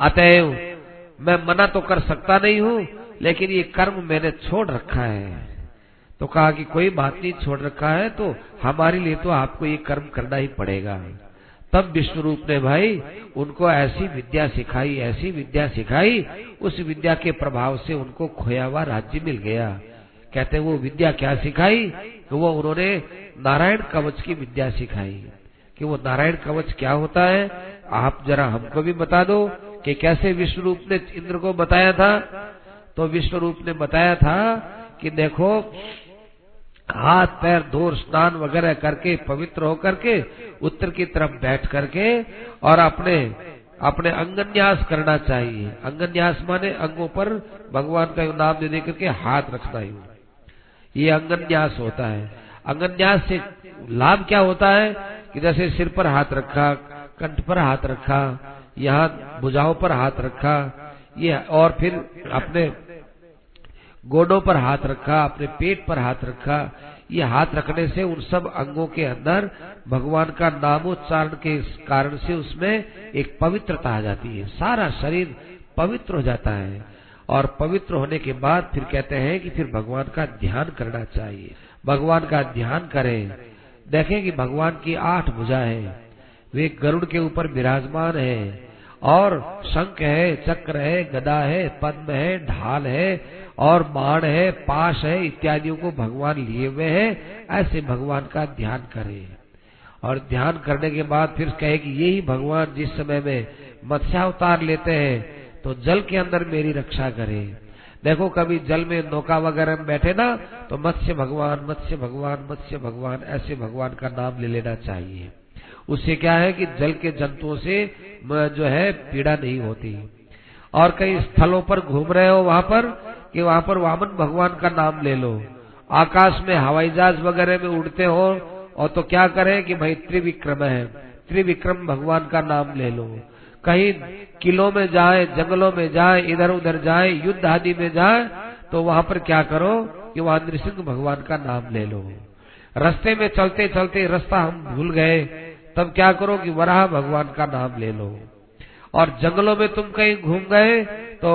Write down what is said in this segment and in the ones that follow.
अतएव मैं मना तो कर सकता नहीं हूँ, लेकिन ये कर्म मैंने छोड़ रखा है। तो कहा कि कोई बात नहीं, छोड़ रखा है तो हमारे लिए तो आपको ये कर्म करना ही पड़ेगा। तब विष्णु रूप ने भाई, उनको ऐसी विद्या सिखाई, ऐसी विद्या सिखाई, उस विद्या के प्रभाव से उनको खोया हुआ राज्य मिल गया। कहते वो विद्या क्या सिखाई? तो वो उन्होंने नारायण कवच की विद्या सिखाई। कि वो नारायण कवच क्या होता है? आप जरा हमको भी बता दो। कि कैसे विष्णु रूप ने इंद्र को बताया था? तो विष्णु रूप ने बताया था कि देखो, हाथ, पैर धो स्नान वगैरह करके, पवित्र होकर के, उत्तर की तरफ़ बैठ करके और अपने अपने अंगन्यास करना चाहिए। अंगन्यास माने अंगों पर भगवान का नाम दे देकर के हाथ रखना ही। ये अंगन्यास होता है। अंगन्यास से लाभ क्या होता है? कि जैसे सिर पर हाथ रखा, कंठ पर हाथ रखा यहाँ भुजाओं पर हाथ रखा ये और फिर अपने गोडों पर हाथ रखा, अपने पेट पर हाथ रखा ये हाथ रखने से उन सब अंगों के अंदर भगवान का नामोच्चारण के कारण से उसमें एक पवित्रता आ जाती है। सारा शरीर पवित्र हो जाता है और पवित्र होने के बाद फिर कहते हैं कि फिर भगवान का ध्यान करना चाहिए। भगवान का ध्यान करें। देखें कि भगवान की आठ भुजा है। वे गरुड़ के ऊपर विराजमान है। और शंख है, चक्र है, गदा है, पद्म है, ढाल है, और बाण है, पाश है, इत्यादियों को भगवान लिए हुए हैं। ऐसे भगवान का ध्यान करें। और ध्यान करने के बाद फिर कहे कि यही भगवान जिस समय में मत्स्यावतार लेते हैं तो जल के अंदर मेरी रक्षा करे। देखो, कभी जल में नौका वगैरह में बैठे ना तो मत्स्य भगवान मत्स्य भगवान मत्स्य भगवान, ऐसे भगवान का नाम ले लेना चाहिए। उससे क्या है कि जल के जंतुओं से जो है, पीड़ा नहीं होती। और कई स्थलों पर घूम रहे हो वहाँ पर कि वहाँ पर वामन भगवान का नाम ले लो। आकाश में हवाई जहाज़ वगैरह में उड़ते हो और तो क्या करें कि भाई त्रिविक्रम है। त्रिविक्रम भगवान का नाम ले लो। कहीं किलों में जाए, जंगलों में जाए इधर उधर जाए, युद्ध आदि में जाए तो वहाँ पर क्या करो कि वहाँ नृसिंह भगवान का नाम ले लो। रास्ते में चलते चलते रास्ता हम भूल गए। तब क्या करो कि वराह भगवान का नाम ले लो। और जंगलों में तुम कहीं घूम गए तो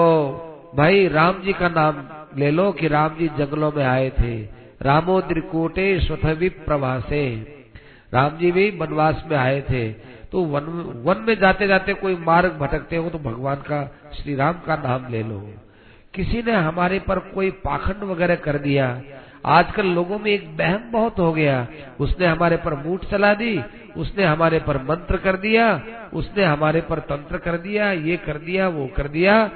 भाई राम जी का नाम ले लो कि राम जी जंगलों में आए थे। रामो त्रिकोटे स्वथवि प्रवासे। राम जी भी वनवास में आए थे। तो वन वन में जाते जाते कोई मार्ग भटकते हो तो भगवान का, श्री राम का नाम ले लो। किसी ने हमारे पर कोई पाखंड वगैरह कर दिया आजकल लोगों में एक बहम बहुत हो गया। उसने हमारे पर मूठ चला दी, उसने हमारे पर मंत्र कर दिया, उसने हमारे पर तंत्र कर दिया, ये कर दिया, वो कर दिया।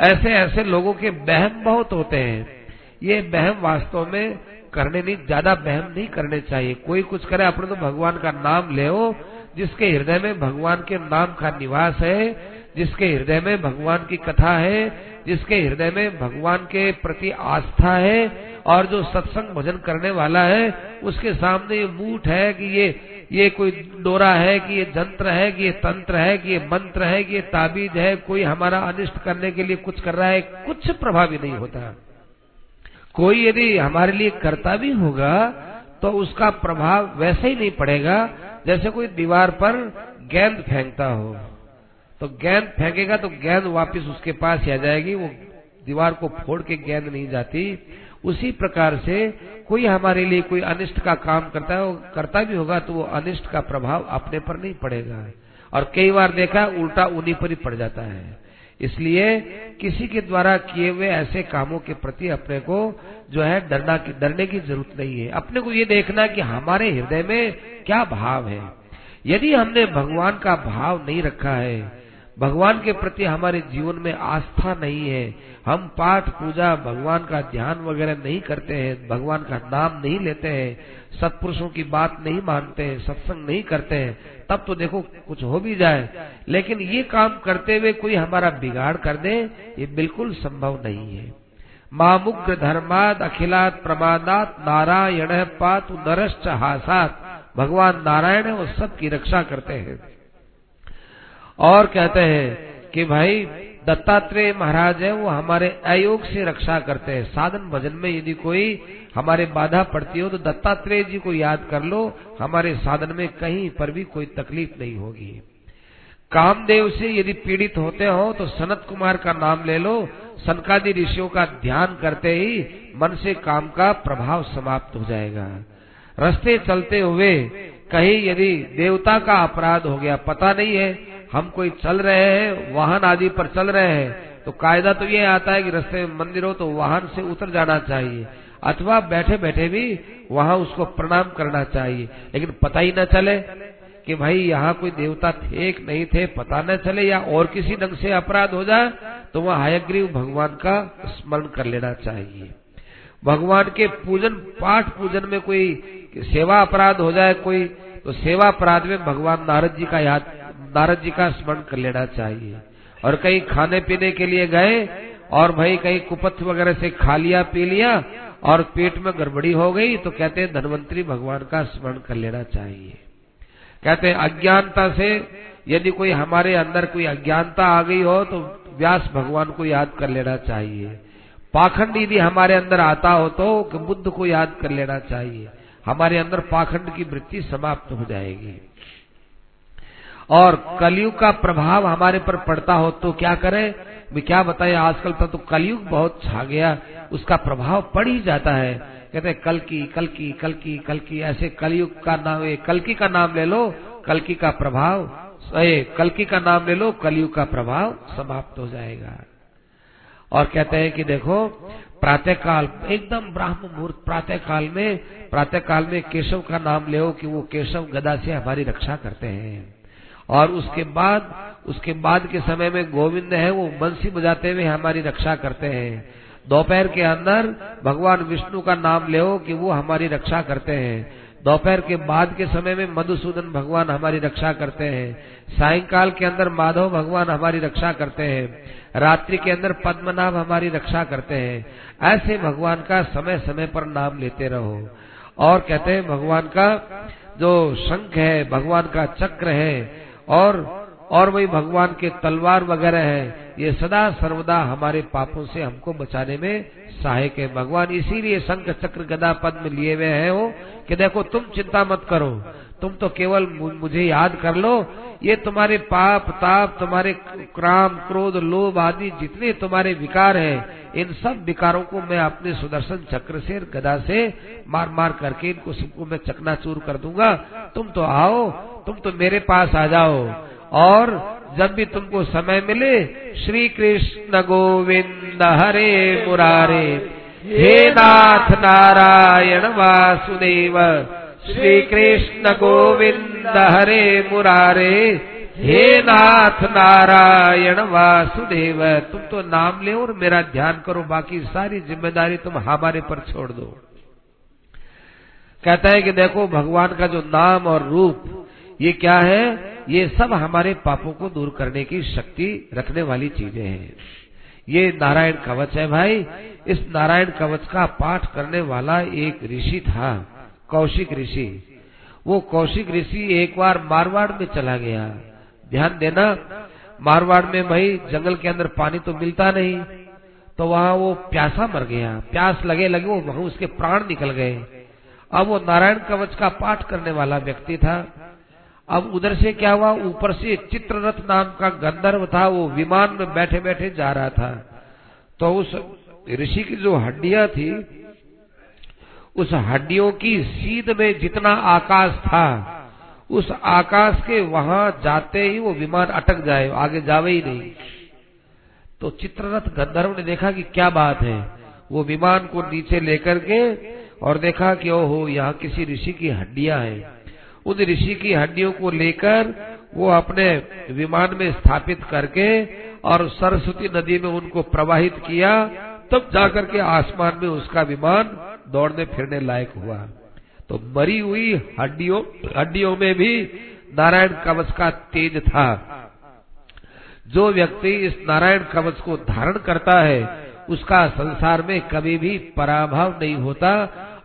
ऐसे ऐसे लोगों के बहम बहुत होते हैं। ये बहम वास्तव में करने नहीं, ज़्यादा बहम नहीं करने चाहिए। कोई कुछ करे, अपने तो भगवान का नाम ले जिसके हृदय में भगवान के नाम का निवास है, जिसके हृदय में भगवान की कथा है, जिसके हृदय में भगवान के प्रति आस्था है और जो सत्संग भजन करने वाला है, उसके सामने ये मूठ है कि ये ये कोई डोरा है कि ये जंत्र है कि ये तंत्र है कि ये मंत्र है कि ये ताबीज है, कोई हमारा अनिष्ट करने के लिए कुछ कर रहा है, कुछ प्रभावी नहीं होता। कोई यदि हमारे लिए करता भी होगा तो उसका प्रभाव वैसे ही नहीं पड़ेगा, जैसे कोई दीवार पर गेंद फेंकता हो। तो गेंद फेंकेगा तो गेंद वापस उसके पास ही आ जाएगी, वो दीवार को फोड़ के गेंद नहीं जाती। उसी प्रकार से कोई हमारे लिए कोई अनिष्ट का काम करता है करता भी होगा तो वो अनिष्ट का प्रभाव अपने पर नहीं पड़ेगा। और कई बार देखा, उल्टा उन्हीं पर ही पड़ जाता है। इसलिए किसी के द्वारा किए हुए ऐसे कामों के प्रति अपने को जो है, डरना की, डरने की ज़रूरत नहीं है। अपने को ये देखना कि हमारे हृदय में क्या भाव है। यदि हमने भगवान का भाव नहीं रखा है भगवान के प्रति हमारे जीवन में आस्था नहीं है। हम पाठ पूजा भगवान का ध्यान वगैरह नहीं करते हैं, भगवान का नाम नहीं लेते हैं, सत्पुरुषों की बात नहीं मानते हैं, सत्संग नहीं करते हैं, तब तो देखो कुछ हो भी जाए। लेकिन ये काम करते हुए कोई हमारा बिगाड़ कर दे, ये बिल्कुल संभव नहीं है। मामुग्र धर्माद अखिलात प्रमादात नारायण पात नरश्च हासात। भगवान नारायण है वो सबकी रक्षा करते हैं। और कहते हैं कि भाई, दत्तात्रेय महाराज है, वो हमारे अयोग से रक्षा करते हैं। साधन भजन में यदि कोई हमारे बाधा पड़ती हो तो दत्तात्रेय जी को याद कर लो, हमारे साधन में कहीं पर भी कोई तकलीफ़ नहीं होगी। कामदेव से यदि पीड़ित होते हो तो सनत कुमार का नाम ले लो। सनकादि ऋषियों का ध्यान करते ही मन से काम का प्रभाव समाप्त हो जाएगा। रस्ते चलते हुए कहीं यदि देवता का अपराध हो गया, पता नहीं है हम कोई चल रहे हैं, वाहन आदि पर चल रहे हैं तो कायदा तो ये आता है कि रस्ते में मंदिर हो तो वाहन से उतर जाना चाहिए। अथवा बैठे बैठे भी वहाँ उसको प्रणाम करना चाहिए। लेकिन पता ही न चले कि भाई यहाँ कोई देवता थे कि नहीं थे, पता न चले या और किसी ढंग से अपराध हो जाए तो वह हायग्रीव भगवान का स्मरण कर लेना चाहिए। भगवान के पूजन, पाठ पूजन में कोई सेवा अपराध हो जाए, कोई तो सेवा अपराध में भगवान नारद जी का याद नारद जी का स्मरण कर लेना चाहिए। और कहीं खाने पीने के लिए गए और भाई कहीं कुपथ वगैरह से खा लिया, पी लिया और पेट में गड़बड़ी हो गई तो कहते हैं, धनवंतरी भगवान का स्मरण कर लेना चाहिए। कहते हैं, अज्ञानता से यदि कोई हमारे अंदर कोई अज्ञानता आ गई हो तो व्यास भगवान को याद कर लेना चाहिए। पाखंड यदि हमारे अंदर आता हो तो बुद्ध को याद कर लेना चाहिए। हमारे अंदर पाखंड की वृत्ति समाप्त हो जाएगी। और कलयुग का प्रभाव हमारे पर पड़ता हो तो क्या करें? मैं क्या बताए आजकल तो, तो कलयुग बहुत छा गया उसका प्रभाव पड़ ही जाता है। कहते हैं कल की कल की कल की कल की ऐसे कलयुग का नाम कलकी का नाम ले लो कलकी का प्रभाव कलकी का नाम ले लो कलयुग का प्रभाव समाप्त हो जाएगा। और कहते हैं कि देखो प्रातः काल एकदम ब्राह्म मुहूर्त प्रातः काल में प्रातः काल में केशव का नाम ले कि वो केशव गदा से हमारी रक्षा करते हैं। और उसके बाद उसके बाद के समय में गोविंद है, वो बंसी बजाते हुए हमारी रक्षा करते हैं। दोपहर के अंदर भगवान विष्णु का नाम ले कि वो हमारी रक्षा करते हैं। दोपहर के बाद के समय में मधुसूदन भगवान हमारी रक्षा करते हैं। सायंकाल के अंदर माधव भगवान हमारी रक्षा करते हैं। रात्रि के अंदर पद्मनाभ हमारी रक्षा करते हैं। ऐसे भगवान का समय समय पर नाम लेते रहो। और कहते हैं, भगवान का जो शंख है, भगवान का चक्र है और और वही भगवान के तलवार वगैरह है। ये सदा सर्वदा हमारे पापों से हमको बचाने में सहायक है। भगवान इसीलिए शंख चक्र गदा पद्म लिए हुए हैं वो कि देखो, तुम चिंता मत करो। तुम तो केवल मुझे याद कर लो। ये तुम्हारे पाप, ताप, तुम्हारे क्राम, क्रोध, लोभ आदि जितने तुम्हारे विकार हैं, इन सब विकारों को मैं अपने सुदर्शन चक्र से, गदा से मार मार करके इनको सबको मैं चकनाचूर कर दूँगा। तुम तो आओ, तुम तो मेरे पास आ जाओ। और जब भी तुमको समय मिले श्री कृष्ण गोविंद हरे मुरारे। हे नाथ नारायण वासुदेव श्री कृष्ण गोविंद हरे मुरारे। हे नाथ नारायण वासुदेव, तुम तो नाम ले और मेरा ध्यान करो, बाकी सारी ज़िम्मेदारी तुम हमारे पर छोड़ दो। कहता है कि देखो, भगवान का जो नाम और रूप, ये क्या है? ये सब हमारे पापों को दूर करने की शक्ति रखने वाली चीज़ें हैं। ये नारायण कवच है भाई। इस नारायण कवच का पाठ करने वाला एक ऋषि था, कौशिक ऋषि। वो कौशिक ऋषि एक बार मारवाड़ में चला गया। ध्यान देना, मारवाड़ में भाई जंगल के अंदर पानी तो मिलता नहीं। तो वहाँ वो प्यासा मर गया। प्यास लगे लगे वो वहाँ उसके प्राण निकल गए। अब वो नारायण कवच का पाठ करने वाला व्यक्ति था। अब उधर से क्या हुआ? ऊपर से चित्ररथ नाम का गंधर्व था, वो विमान में बैठे बैठे जा रहा था। तो उस ऋषि की जो हड्डियाँ थी, उस हड्डियों की सीध में जितना आकाश था, उस आकाश के वहाँ जाते ही वो विमान अटक जाए, आगे जावे ही नहीं। तो चित्ररथ गंधर्व ने देखा कि क्या बात है। वो विमान को नीचे लेकर के और देखा कि ओहो, यहाँ किसी ऋषि की हड्डियाँ हैं। उन ऋषि की हड्डियों को लेकर वो अपने विमान में स्थापित करके और सरस्वती नदी में उनको प्रवाहित किया, तब जाकर के आसमान में उसका विमान दौड़ने फिरने लायक हुआ। तो मरी हुई हड्डियों हड्डियों में भी नारायण कवच का तेज था। जो व्यक्ति इस नारायण कवच को धारण करता है, उसका संसार में कभी भी पराभव नहीं होता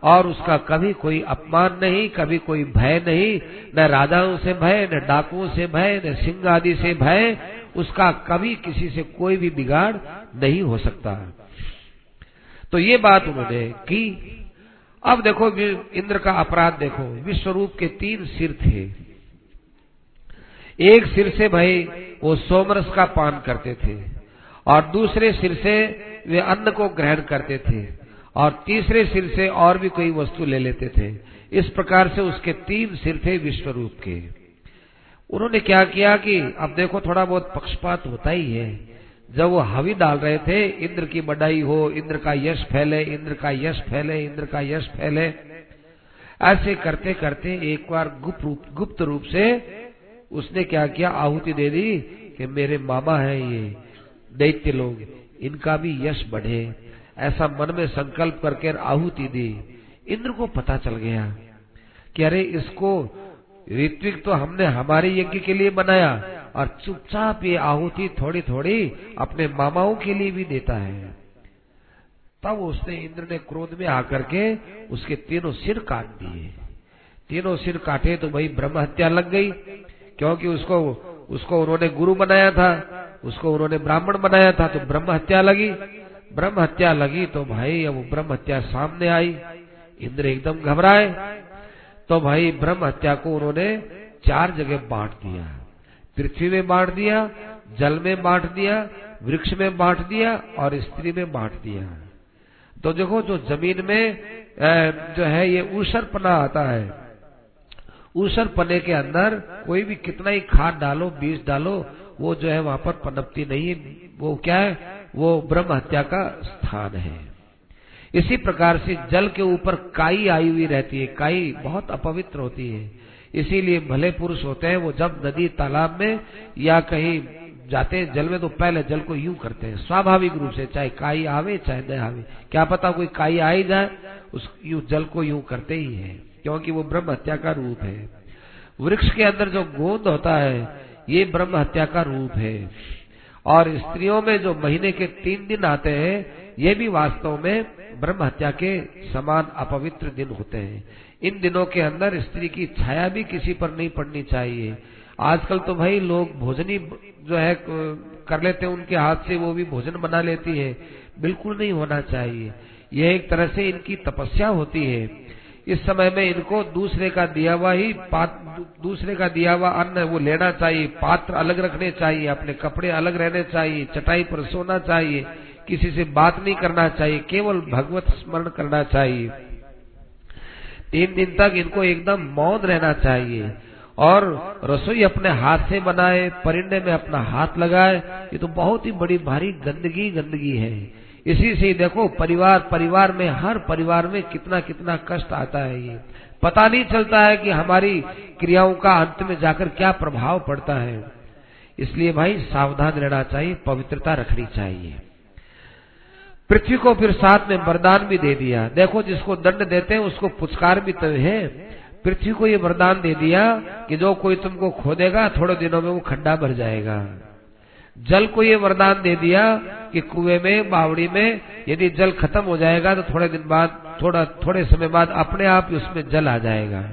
और उसका कभी कोई अपमान नहीं, कभी कोई भय नहीं, न राजाओं से भय, न डाकुओं से भय, न सिंह आदि से भय, उसका कभी किसी से कोई भी बिगाड़ नहीं हो सकता। तो ये बात उन्होंने की। अब देखो इंद्र का अपराध देखो विश्व रूप के तीन सिर थे। एक सिर से भाई वो सोमरस का पान करते थे, और दूसरे सिर से वे अन्न को ग्रहण करते थे। और तीसरे सिर से और भी कोई वस्तु ले लेते थे। इस प्रकार से उसके तीन सिर थे विश्व रूप के। उन्होंने क्या किया कि, अब देखो थोड़ा बहुत पक्षपात होता ही है। जब वो हवी डाल रहे थे, इंद्र की बड़ाई हो, इंद्र का यश फैले, इंद्र का यश फैले, इंद्र का यश फैले। ऐसे करते करते एक बार गुप्त रूप गुप्त रूप से उसने क्या किया, आहुति दे दी कि मेरे मामा है ये, दैत्य लोग, इनका भी यश बढ़े। ऐसा मन में संकल्प करके आहुति दी। इंद्र को पता चल गया कि अरे इसको ऋत्विक तो हमने हमारे यज्ञ के लिए बनाया और चुपचाप ये आहुति थोड़ी थोड़ी अपने मामाओं के लिए भी देता है। तब उसने इंद्र ने क्रोध में आकर के उसके तीनों सिर काट दिए। तीनों सिर काटे तो भाई ब्रह्म हत्या लग गई, क्योंकि उसको उसको उन्होंने गुरु बनाया था, उसको उन्होंने ब्राह्मण बनाया था तो ब्रह्म हत्या लगी। ब्रह्म हत्या लगी तो भाई अब ब्रह्म हत्या सामने आई। इंद्र एकदम घबराए। तो भाई ब्रह्म हत्या को उन्होंने चार जगह बांट दिया। पृथ्वी में बांट दिया, जल में बांट दिया, वृक्ष में बांट दिया और स्त्री में बांट दिया। तो देखो जो ज़मीन में जो है ये ऊसर पना आता है। ऊसर पने के अंदर कोई भी कितना ही खाद डालो, बीज डालो, वो जो है वहाँ पर पनपती नहीं वो क्या है? वो ब्रह्म हत्या का स्थान है। इसी प्रकार से जल के ऊपर काई आई हुई रहती है। काई बहुत अपवित्र होती है। इसीलिए भले पुरुष होते हैं, वो जब नदी, तालाब में या कहीं जाते हैं जल में तो पहले जल को यूँ करते हैं। स्वाभाविक रूप से चाहे काई आवे, चाहे न आवे। क्या पता कोई काई आ ही जाए, उस यू जल को यूँ करते ही है, क्योंकि वो ब्रह्म हत्या का रूप है। वृक्ष के अंदर जो गोंद होता है, ये ब्रह्म हत्या का रूप है। और स्त्रियों में जो महीने के तीन दिन आते हैं, ये भी वास्तव में ब्रह्म हत्या के समान अपवित्र दिन होते हैं। इन दिनों के अंदर स्त्री की छाया भी किसी पर नहीं पड़नी चाहिए। आजकल तो भाई लोग भोजनी जो है कर लेते हैं, उनके हाथ से वो भी भोजन बना लेती है। बिल्कुल नहीं होना चाहिए। यह एक तरह से इनकी तपस्या होती है। इस समय में इनको दूसरे का दिया हुआ ही दूसरे का दिया हुआ अन्न वो लेना चाहिए, पात्र अलग रखने चाहिए, अपने कपड़े अलग रहने चाहिए, चटाई पर सोना चाहिए, किसी से बात नहीं करना चाहिए, केवल भगवत स्मरण करना चाहिए। तीन दिन तक इनको एकदम मौन रहना चाहिए और रसोई अपने हाथ से बनाए, परिंदे में अपना हाथ लगाए, ये तो बहुत ही बड़ी भारी गंदगी गंदगी है। इसी से देखो, परिवार परिवार में, हर परिवार में कितना कितना कष्ट आता है ये। पता नहीं चलता है कि हमारी क्रियाओं का अंत में जाकर क्या प्रभाव पड़ता है। इसलिए भाई, सावधान रहना चाहिए, पवित्रता रखनी चाहिए। पृथ्वी को फिर साथ में वरदान भी दे दिया। देखो, जिसको दंड देते हैं, उसको पुचकार भी तो है। पृथ्वी को ये वरदान दे दिया कि जो कोई तुमको खोदेगा, थोड़े दिनों में वो खड्डा भर जाएगा। जल को ये वरदान दे दिया कि कुएँ में, बावड़ी में यदि जल खत्म हो जाएगा तो थोड़े दिन बाद, थोड़ा, थोड़े समय बाद अपने आप ही उसमें जल आ जाएगा।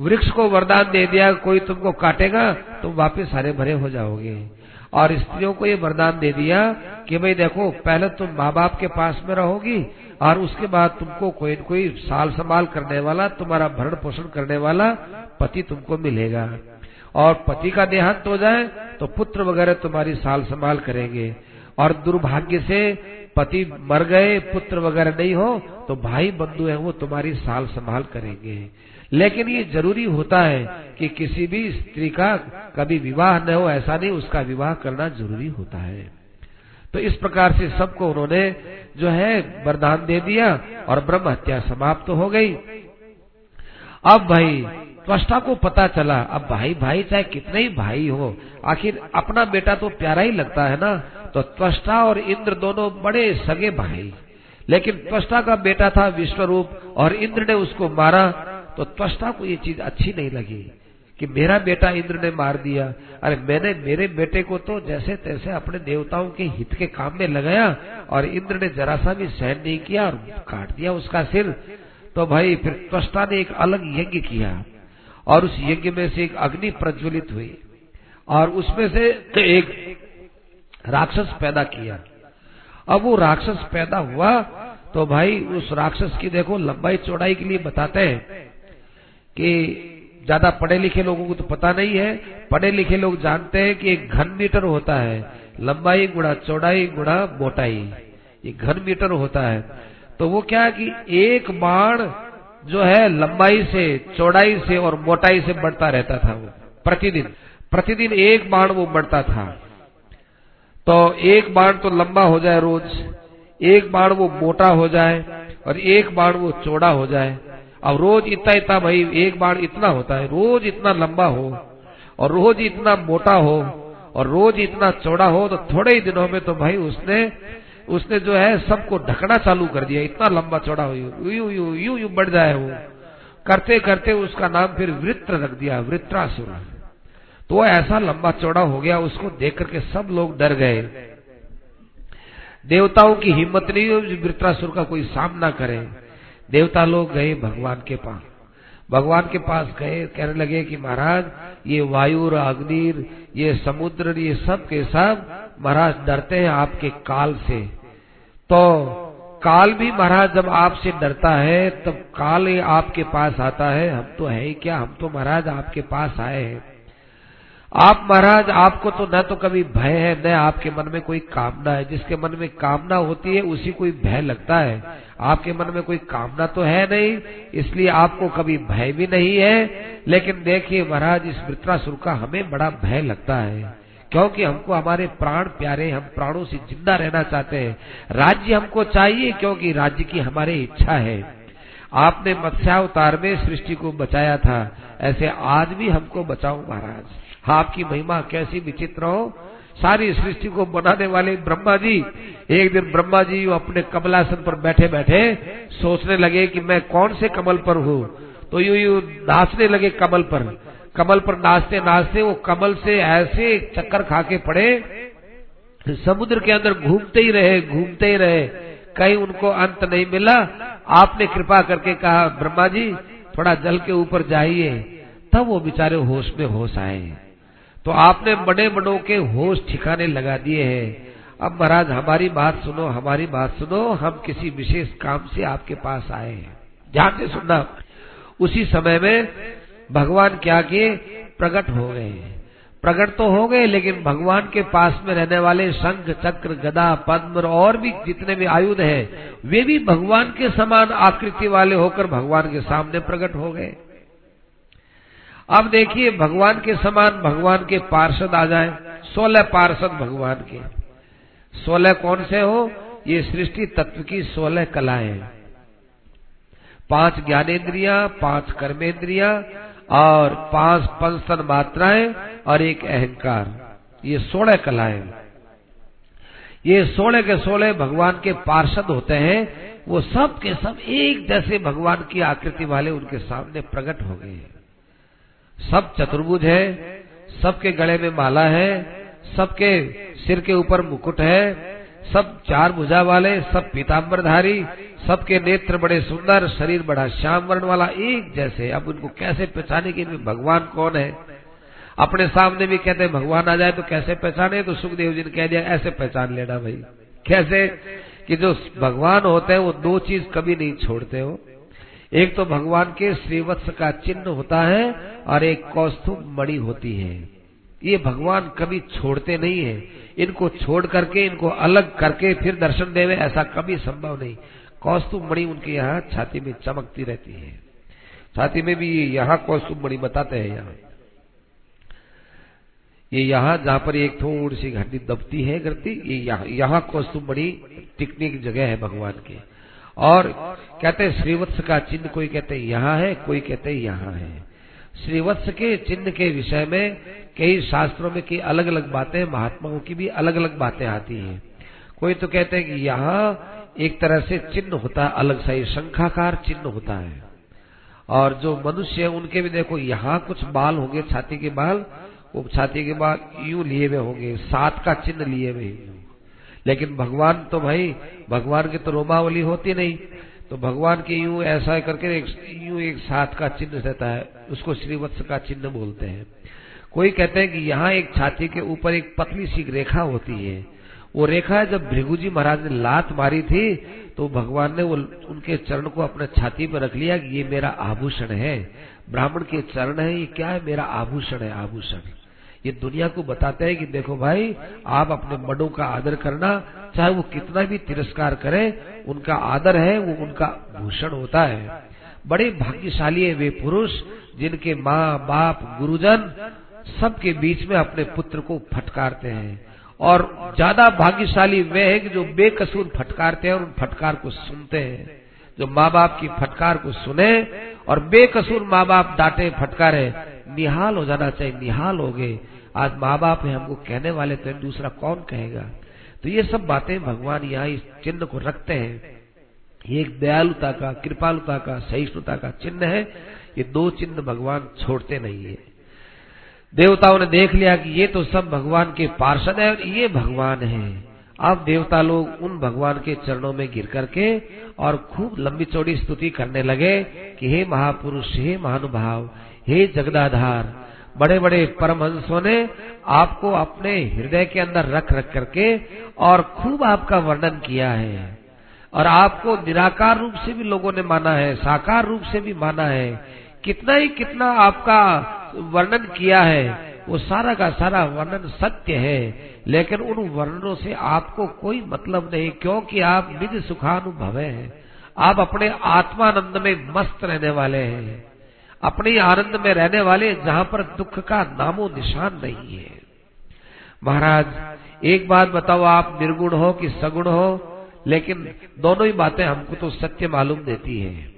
वृक्ष को वरदान दे दिया, कोई तुमको काटेगा तुम वापिस हरे भरे हो जाओगे। और स्त्रियों को ये वरदान दे दिया कि भाई देखो, पहले तुम माँ बाप के पास में रहोगी और उसके बाद तुमको कोई कोई साल संभाल करने वाला, तुम्हारा भरण पोषण करने वाला पति तुमको मिलेगा। और पति का देहांत हो जाए तो पुत्र वगैरह तुम्हारी साल संभाल करेंगे। और दुर्भाग्य से पति मर गए, पुत्र वगैरह नहीं हो तो भाई बंधु है वो तुम्हारी साल संभाल करेंगे। लेकिन ये ज़रूरी होता है कि किसी भी स्त्री का कभी विवाह न हो, ऐसा नहीं, उसका विवाह करना ज़रूरी होता है। तो इस प्रकार से सबको उन्होंने जो है वरदान दे दिया और ब्रह्म हत्या समाप्त तो हो गई। अब भाई त्वष्टा को पता चला, अब भाई भाई, चाहे कितने ही भाई हो, आखिर अपना बेटा तो प्यारा ही लगता है ना? तो त्वष्टा और इंद्र दोनों बड़े सगे भाई। लेकिन त्वष्टा का बेटा था विश्वरूप और इंद्र ने उसको मारा तो त्वष्टा को ये चीज़ अच्छी नहीं लगी कि मेरा बेटा इंद्र ने मार दिया। अरे, मैंने मेरे बेटे को तो जैसे तैसे अपने देवताओं के हित के काम में लगाया और इंद्र ने जरा सा भी सहन नहीं किया और काट दिया उसका सिर। तो भाई, फिर त्वष्टा ने एक अलग यज्ञ किया। और उस यज्ञ में से एक अग्नि प्रज्वलित हुई और उसमें से एक राक्षस पैदा किया। अब वो राक्षस पैदा हुआ तो भाई उस राक्षस की देखो लंबाई चौड़ाई के लिए बताते हैं कि ज़्यादा पढ़े लिखे लोगों को तो पता नहीं है। पढ़े लिखे लोग जानते हैं कि एक घन मीटर होता है। लंबाई गुड़ा चौड़ाई गुड़ा मोटाई। ये घन मीटर होता है। तो वो क्या है कि एक बाण जो है लंबाई से, चौड़ाई से और मोटाई से बढ़ता रहता था वो, प्रतिदिन। प्रतिदिन एक बाण वो बढ़ता था। तो एक बाण तो लंबा हो जाए रोज, एक बाण वो मोटा हो जाए और एक बाण वो चौड़ा हो जाए। अब रोज इतना इतना भाई, एक बाण इतना होता है, रोज इतना लंबा हो और रोज इतना मोटा हो और रोज इतना चौड़ा हो तो थोड़े ही दिनों में तो भाई उसने उसने जो है सबको ढकना चालू कर दिया, इतना लंबा चौड़ा हो यू यू यू यू बढ़ जाए वो। करते करते उसका नाम फिर वृत्र रख दिया, वृत्रासुर। तो ऐसा लंबा चौड़ा हो गया, उसको देख करके सब लोग डर गए। देवताओं की हिम्मत नहीं हुई वृत्रासुर का कोई सामना करे। देवता लोग गए भगवान के पास। भगवान के पास गए, कहने लगे कि महाराज, ये वायु अग्नि, ये समुद्र, ये सब के सब, महाराज, डरते हैं आपके काल से। तो काल भी महाराज, जब आपसे डरता है, तब काल आपके पास आता है। हम तो है ही क्या? हम तो महाराज आपके पास आए हैं। आप महाराज, आपको तो न तो कभी भय है, न आपके मन में कोई कामना है। जिसके मन में कामना होती है, उसी कोई भय लगता है। आपके मन में कोई कामना तो है नहीं, इसलिए आपको कभी भय भी नहीं है। लेकिन देखिए महाराज, इस वृत्रासुर का हमें बड़ा भय लगता है। क्योंकि हमको हमारे प्राण प्यारे, हम प्राणों से ज़िंदा रहना चाहते हैं। राज्य हमको चाहिए क्योंकि राज्य की हमारी इच्छा है। आपने मत्स्यावतार में सृष्टि को बचाया था। ऐसे आज भी हमको बचाओ महाराज। आपकी महिमा कैसी विचित्र हो। सारी सृष्टि को बनाने वाले ब्रह्मा जी, एक दिन ब्रह्मा जी अपने कमलासन पर बैठे बैठे सोचने लगे कि मैं कौन से कमल पर हूँ। तो यू यू नाचने लगे कमल पर। कमल पर नाचते नाचते वो कमल से ऐसे चक्कर खा के पड़े, समुद्र के अंदर घूमते ही रहे, घूमते ही रहे। कहीं उनको अंत नहीं मिला। आपने कृपा करके कहा, ब्रह्मा जी, थोड़ा जल के ऊपर जाइए। तब वो बेचारे होश में होश आए। तो आपने बड़े बड़ों के होश ठिकाने लगा दिए हैं। अब महाराज, हमारी बात सुनो, हमारी बात सुनो। हम किसी विशेष काम से आपके पास आए हैं। ध्यान से सुनना। उसी समय में भगवान क्या किए प्रकट हो गए प्रकट तो हो गए, लेकिन भगवान के पास में रहने वाले शंख, चक्र, गदा, पद्म और भी जितने भी आयुध हैं, वे भी भगवान के समान आकृति वाले होकर भगवान के सामने प्रकट हो गए। अब देखिए, भगवान के समान भगवान के पार्षद आ जाए। सोलह पार्षद भगवान के। सोलह कौन से हो? ये सृष्टि तत्व की सोलह कलाएँ। पाँच ज्ञानेन्द्रिया, पाँच कर्मेंद्रिया और पाँच पंचन मात्राएँ और एक अहंकार। ये सोलह कलाएँ। ये सोलह के सोलह भगवान के पार्षद होते हैं। वो सब के सब एक जैसे भगवान की आकृति वाले उनके सामने प्रकट हो गए सब चतुर्भुज है, सबके गले में माला है, सबके सिर के ऊपर मुकुट है सब चार भुजा वाले, सब पीताम्बरधारी, सबके नेत्र बड़े सुंदर, शरीर बड़ा श्याम वर्ण वाला, एक जैसे। अब उनको कैसे पहचाने कि भगवान कौन है? अपने सामने भी कहते हैं, भगवान आ जाए तो कैसे पहचाने? तो सुखदेव जी ने कह दिया, ऐसे पहचान लेना भाई। कैसे? कि जो भगवान होते हैं, वो दो चीज़ कभी नहीं छोड़ते हो। एक तो भगवान के श्रीवत्स का चिन्ह होता है और एक कौस्तुभ मणि होती है। ये भगवान कभी छोड़ते नहीं है। इनको छोड़ करके, इनको अलग करके फिर दर्शन देवे, ऐसा कभी संभव नहीं। कौस्तुभ मणि उनके यहाँ छाती में चमकती रहती है। छाती में भी यहाँ कौस्तुभ मणि बताते हैं यहाँ। ये यहाँ जहाँ पर एक थोड़ी सी घंटी दबती है करती ये यहाँ यहाँ कौस्तुभ मणि टिकने की जगह है भगवान की। और कहते हैं श्रीवत्स का चिन्ह कोई कहते यहाँ है, कोई कहते यहाँ है। श्रीवत्स के चिन्ह के विषय में कई शास्त्रों में कई अलग अलग बातें, महात्माओं की भी अलग अलग बातें आती हैं। कोई तो कहते हैं कि यहाँ एक तरह से चिन्ह होता है, अलग सा शंखाकार चिन्ह होता है। और जो मनुष्य है, उनके भी देखो, यहाँ कुछ बाल होंगे छाती के बाल, वो छाती के बाल यूँ लिए हुए होंगे, सात का चिन्ह लिए हुए लेकिन भगवान तो भाई, भगवान की तो रोमावली होती नहीं। तो भगवान के यूँ ऐसा करके एक, यूँ एक साथ का चिन्ह रहता है, उसको श्रीवत्स का चिन्ह बोलते हैं। कोई कहते हैं कि यहाँ एक छाती के ऊपर एक पतली सी रेखा होती है। वो रेखा जब भृगु जी महाराज ने लात मारी थी तो भगवान ने वो उनके चरण को अपने छाती पर रख लिया कि ये मेरा आभूषण है। ब्राह्मण के चरण है, ये क्या है? मेरा आभूषण है, आभूषण। ये दुनिया को बताते हैं कि देखो भाई, आप अपने बड़ों का आदर करना, चाहे वो कितना भी तिरस्कार करे, उनका आदर है, वो उनका भूषण होता है। बड़े भाग्यशाली है वे पुरुष, जिनके माँ, बाप, गुरुजन सबके बीच में अपने पुत्र को फटकारते हैं। और ज़्यादा भाग्यशाली वे है कि जो बेकसूर फटकारते हैं और उन फटकार को सुनते हैं। जो माँ बाप की फटकार को सुने और बेकसूर माँ बाप डांटे, फटकारे, निहाल हो जाना चाहिए, निहाल हो गए। आज माँ बाप है, हमको कहने वाले तो दूसरा कौन कहेगा? तो ये सब बातें भगवान यहाँ इस चिन्ह को रखते हैं। ये एक दयालुता का, कृपालुता का, सहिष्णुता का चिन्ह है। ये दो चिन्ह भगवान छोड़ते नहीं है। देवताओं ने देख लिया कि ये तो सब भगवान के पार्षद है और ये भगवान है। अब देवता लोग उन भगवान के चरणों में गिर करके और खूब लंबी चौड़ी स्तुति करने लगे कि हे महापुरुष, हे महानुभाव, हे जगदाधार बड़े बड़े परमहंसों ने आपको अपने हृदय के अंदर रख रख करके और खूब आपका वर्णन किया है। और आपको निराकार रूप से भी लोगों ने माना है, साकार रूप से भी माना है कितना ही कितना आपका वर्णन किया है, वो सारा का सारा वर्णन सत्य है। लेकिन उन वर्णनों से आपको कोई मतलब नहीं, क्योंकि आप निज सुखानुभव हैं। आप अपने आत्मानंद में मस्त रहने वाले हैं। अपने आनंद में रहने वाले जहाँ पर दुख का नामो निशान नहीं है। महाराज, एक बात बताओ, आप निर्गुण हो कि सगुण हो? लेकिन दोनों ही बातें हमको तो सत्य मालूम देती है।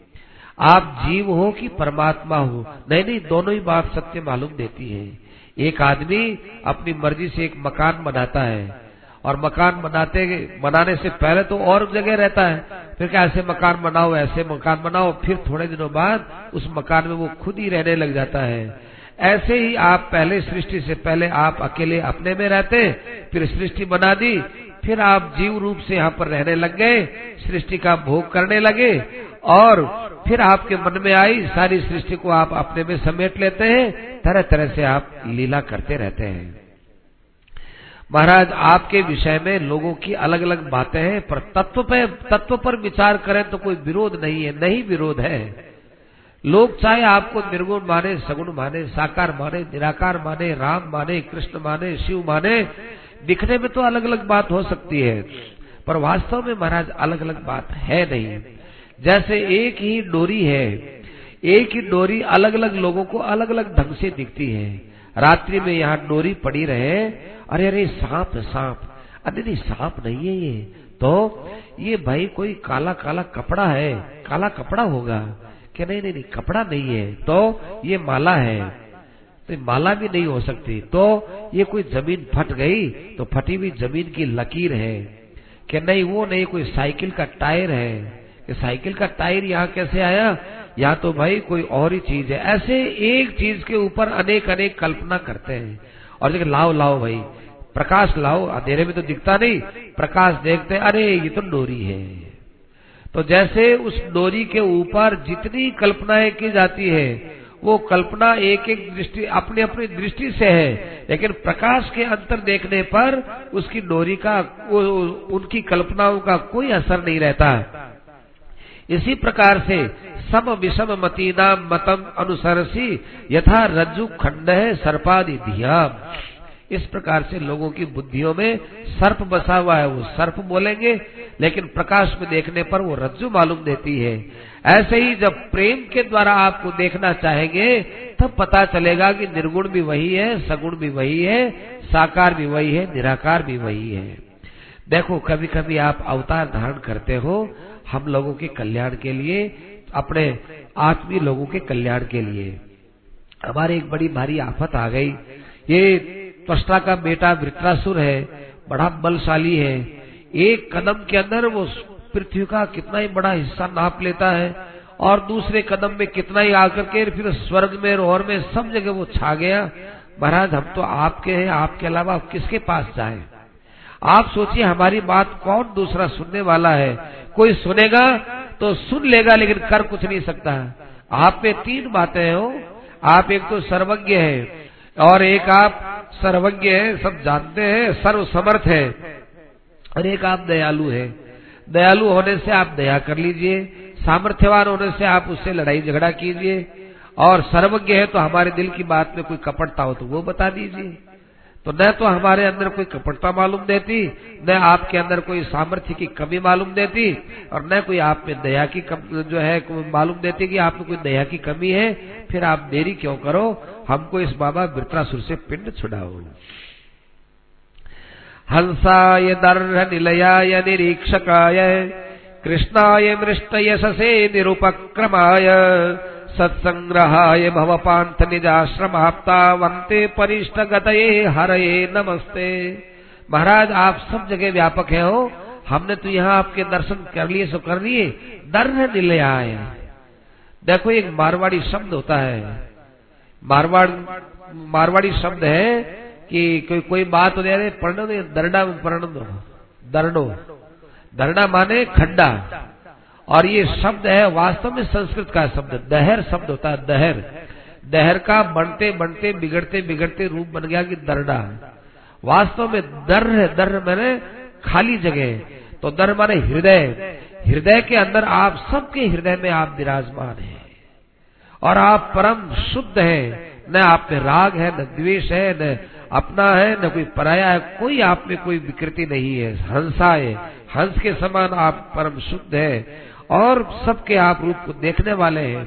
आप जीव हो कि परमात्मा हो? नहीं नहीं, दोनों ही बात सत्य मालूम देती है। एक आदमी अपनी मर्ज़ी से एक मकान बनाता है और मकान बनाते, बनाने से पहले तो और जगह रहता है। फिर क्या ऐसे मकान बनाओ, ऐसे मकान बनाओ, फिर थोड़े दिनों बाद उस मकान में वो खुद ही रहने लग जाता है। ऐसे ही आप पहले सृष्टि से पहले आप अकेले अपने में रहते, फिर सृष्टि बना दी, फिर आप जीव रूप से यहाँ पर रहने लग गए, सृष्टि का भोग करने लगे और फिर आपके मन में आई, सारी सृष्टि को आप अपने में समेट लेते हैं तरह तरह से आप लीला करते रहते हैं। महाराज, आपके विषय में लोगों की अलग अलग बातें हैं, पर तत्व पे, तत्व पर विचार करें तो कोई विरोध नहीं है, नहीं विरोध है। लोग चाहे आपको निर्गुण माने, सगुण माने, साकार माने, निराकार माने, राम माने, कृष्ण माने, शिव माने, दिखने में तो अलग अलग बात हो सकती है, पर वास्तव में महाराज अलग अलग बात है नहीं। जैसे एक ही डोरी है, एक ही डोरी अलग अलग लोगों को अलग अलग ढंग से दिखती है। रात्रि में यहाँ डोरी पड़ी रहे, अरे अरे, सांप सांप। अरे नहीं सांप नहीं है ये। तो ये भाई कोई काला काला कपड़ा है, काला कपड़ा होगा। क्या नहीं नहीं नहीं, कपड़ा नहीं है। तो ये माला है। तो माला भी नहीं हो सकती। तो ये कोई ज़मीन फट गई तो फटी हुई ज़मीन की लकीर है। क्या नहीं, वो नहीं, कोई साइकिल का टायर है। कि साइकिल का टायर यहाँ कैसे आया? या तो भाई कोई और ही चीज़ है। ऐसे एक चीज़ के ऊपर अनेक अनेक कल्पना करते हैं। और देखिए, लाओ लाओ भाई। प्रकाश लाओ, अंधेरे में तो दिखता नहीं। प्रकाश देखते अरे, ये तो डोरी है। तो जैसे उस डोरी के ऊपर जितनी कल्पनाएँ की जाती है, वो कल्पना एक एक दृष्टि अपनी अपनी दृष्टि से है। लेकिन प्रकाश के अंतर देखने पर उसकी डोरी का उनकी कल्पनाओं का कोई असर नहीं रहता। इसी प्रकार से सम विषम मती नाम मतम अनुसरसी यथा रज्जु खंड है सर्पादि धियाम। इस प्रकार से लोगों की बुद्धियों में सर्प बसा हुआ है, वो सर्प बोलेंगे, लेकिन प्रकाश में देखने पर वो रज्जु मालूम देती है। ऐसे ही जब प्रेम के द्वारा आपको देखना चाहेंगे, तब पता चलेगा कि निर्गुण भी वही है, सगुण भी वही है, साकार भी वही है, निराकार भी वही है। देखो कभी कभी आप अवतार धारण करते हो हम लोगों के कल्याण के लिए, अपने आत्मीय लोगों के कल्याण के लिए। हमारे एक बड़ी भारी आफत आ गई। ये त्वष्टा का बेटा वृत्रासुर है, बड़ा बलशाली है। एक कदम के अंदर वो पृथ्वी का कितना ही बड़ा हिस्सा नाप लेता है, और दूसरे कदम में कितना ही आकर के फिर स्वर्ग में रोहर में सब जगह वो छा गया। महाराज, हम तो आपके हैं, आपके अलावा किसके पास जाए? आप सोचिए हमारी बात कौन दूसरा सुनने वाला है? कोई सुनेगा तो सुन लेगा, लेकिन कर कुछ नहीं सकता। आप में तीन बातें हो आप एक तो सर्वज्ञ है, और एक आप सर्वज्ञ है, सब जानते हैं सर्व समर्थ है, और एक आप दयालु है। दयालु होने से आप दया कर लीजिए, सामर्थ्यवान होने से आप उससे लड़ाई झगड़ा कीजिए, और सर्वज्ञ है तो हमारे दिल की बात में कोई कपटता हो तो वो बता दीजिए। तो न तो हमारे अंदर कोई कपटता मालूम देती न आपके अंदर कोई सामर्थ्य की कमी मालूम देती और न कोई आप में दया की कम, जो है मालूम देती कि आप में कोई दया की कमी है फिर आप देरी क्यों करो? हमको इस बाबा वृत्रासुर से पिंड छुड़ाओ। हंसाय दर्ह निलयाय निरीक्षकाय कृष्णाय मृष्ट यशसे निरुपक्रमाय निजाश्रमाप्ता वंते परिष्ट गतये हरये नमस्ते। महाराज, आप सब जगह व्यापक है हो। हमने तो यहाँ आपके दर्शन कर लिए, सो कर लिए। दर दर्ह निलयाय देखो, एक मारवाड़ी शब्द होता है। मारवाड़, मारवाड़ी शब्द है कि कोई कोई बात हो जाए पढ़ो दरडा में पढ़ दो। दरडो। दरडा माने खड्डा। और ये शब्द है, वास्तव में संस्कृत का शब्द, दहर शब्द होता है, दहर। दहर का बनते बनते, बिगड़ते बिगड़ते रूप बन गया कि दरडा वास्तव में दर्र दर मैंने खाली जगह तो दर माने हृदय। हृदय के अंदर आप सबके हृदय में आप विराजमान हैं। और आप परम शुद्ध हैं। न आप में राग है, न द्वेष है, न अपना है, न कोई पराया है। कोई आप में कोई विकृति नहीं है। हंसा है। हंस के समान आप परम शुद्ध है। और सबके आप रूप को देखने वाले हैं।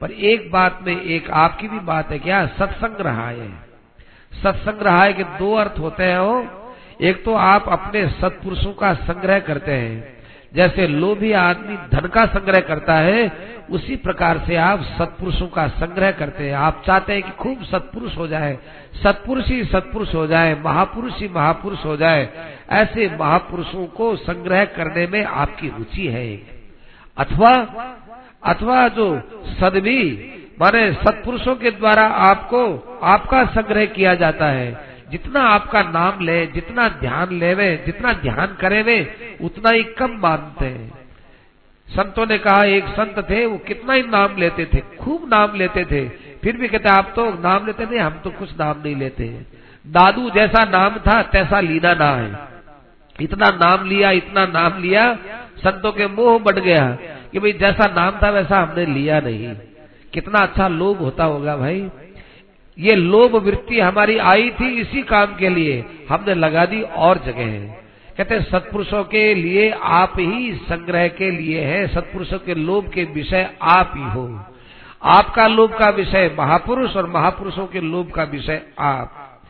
पर एक बात में, एक आपकी भी बात है क्या सत्संग रहा है सत्संग रहा है कि दो अर्थ होते हैं वो। एक तो आप अपने सत्पुरुषों का संग्रह करते हैं। जैसे लोभी आदमी धन का संग्रह करता है, उसी प्रकार से आप सत्पुरुषों का संग्रह करते हैं। आप चाहते हैं कि खूब सत्पुरुष हो जाए, सत्पुरुष ही सत्पुरुष हो जाए, महापुरुष ही महापुरुष हो जाए। ऐसे महापुरुषों को संग्रह करने में आपकी रुचि है अथवा अथवा जो सदवी, माने सत्पुरुषों के द्वारा आपको, आपका संग्रह किया जाता है। जितना आपका नाम ले, जितना ध्यान लेवे, जितना ध्यान करे वे उतना ही कम मानते हैं। संतों ने कहा, एक संत थे, वो कितना ही नाम लेते थे, खूब नाम लेते थे। फिर भी कहते, आप तो नाम लेते थे हम तो कुछ नाम नहीं लेते हैं। दादू जैसा नाम था, तैसा लीना ना है। इतना नाम लिया, इतना नाम लिया संतों के मोह बढ़ गया कि भाई जैसा नाम था वैसा हमने लिया नहीं। कितना अच्छा लोभ होता होगा भाई। ये लोभ वृत्ति हमारी आई थी इसी काम के लिए। हमने लगा दी और जगह है। कहते सत्पुरुषों के लिए आप ही संग्रह के लिए है। सत्पुरुषों के लोभ के विषय आप ही हो। आपका लोभ का विषय महापुरुष और महापुरुषों के लोभ का विषय आप।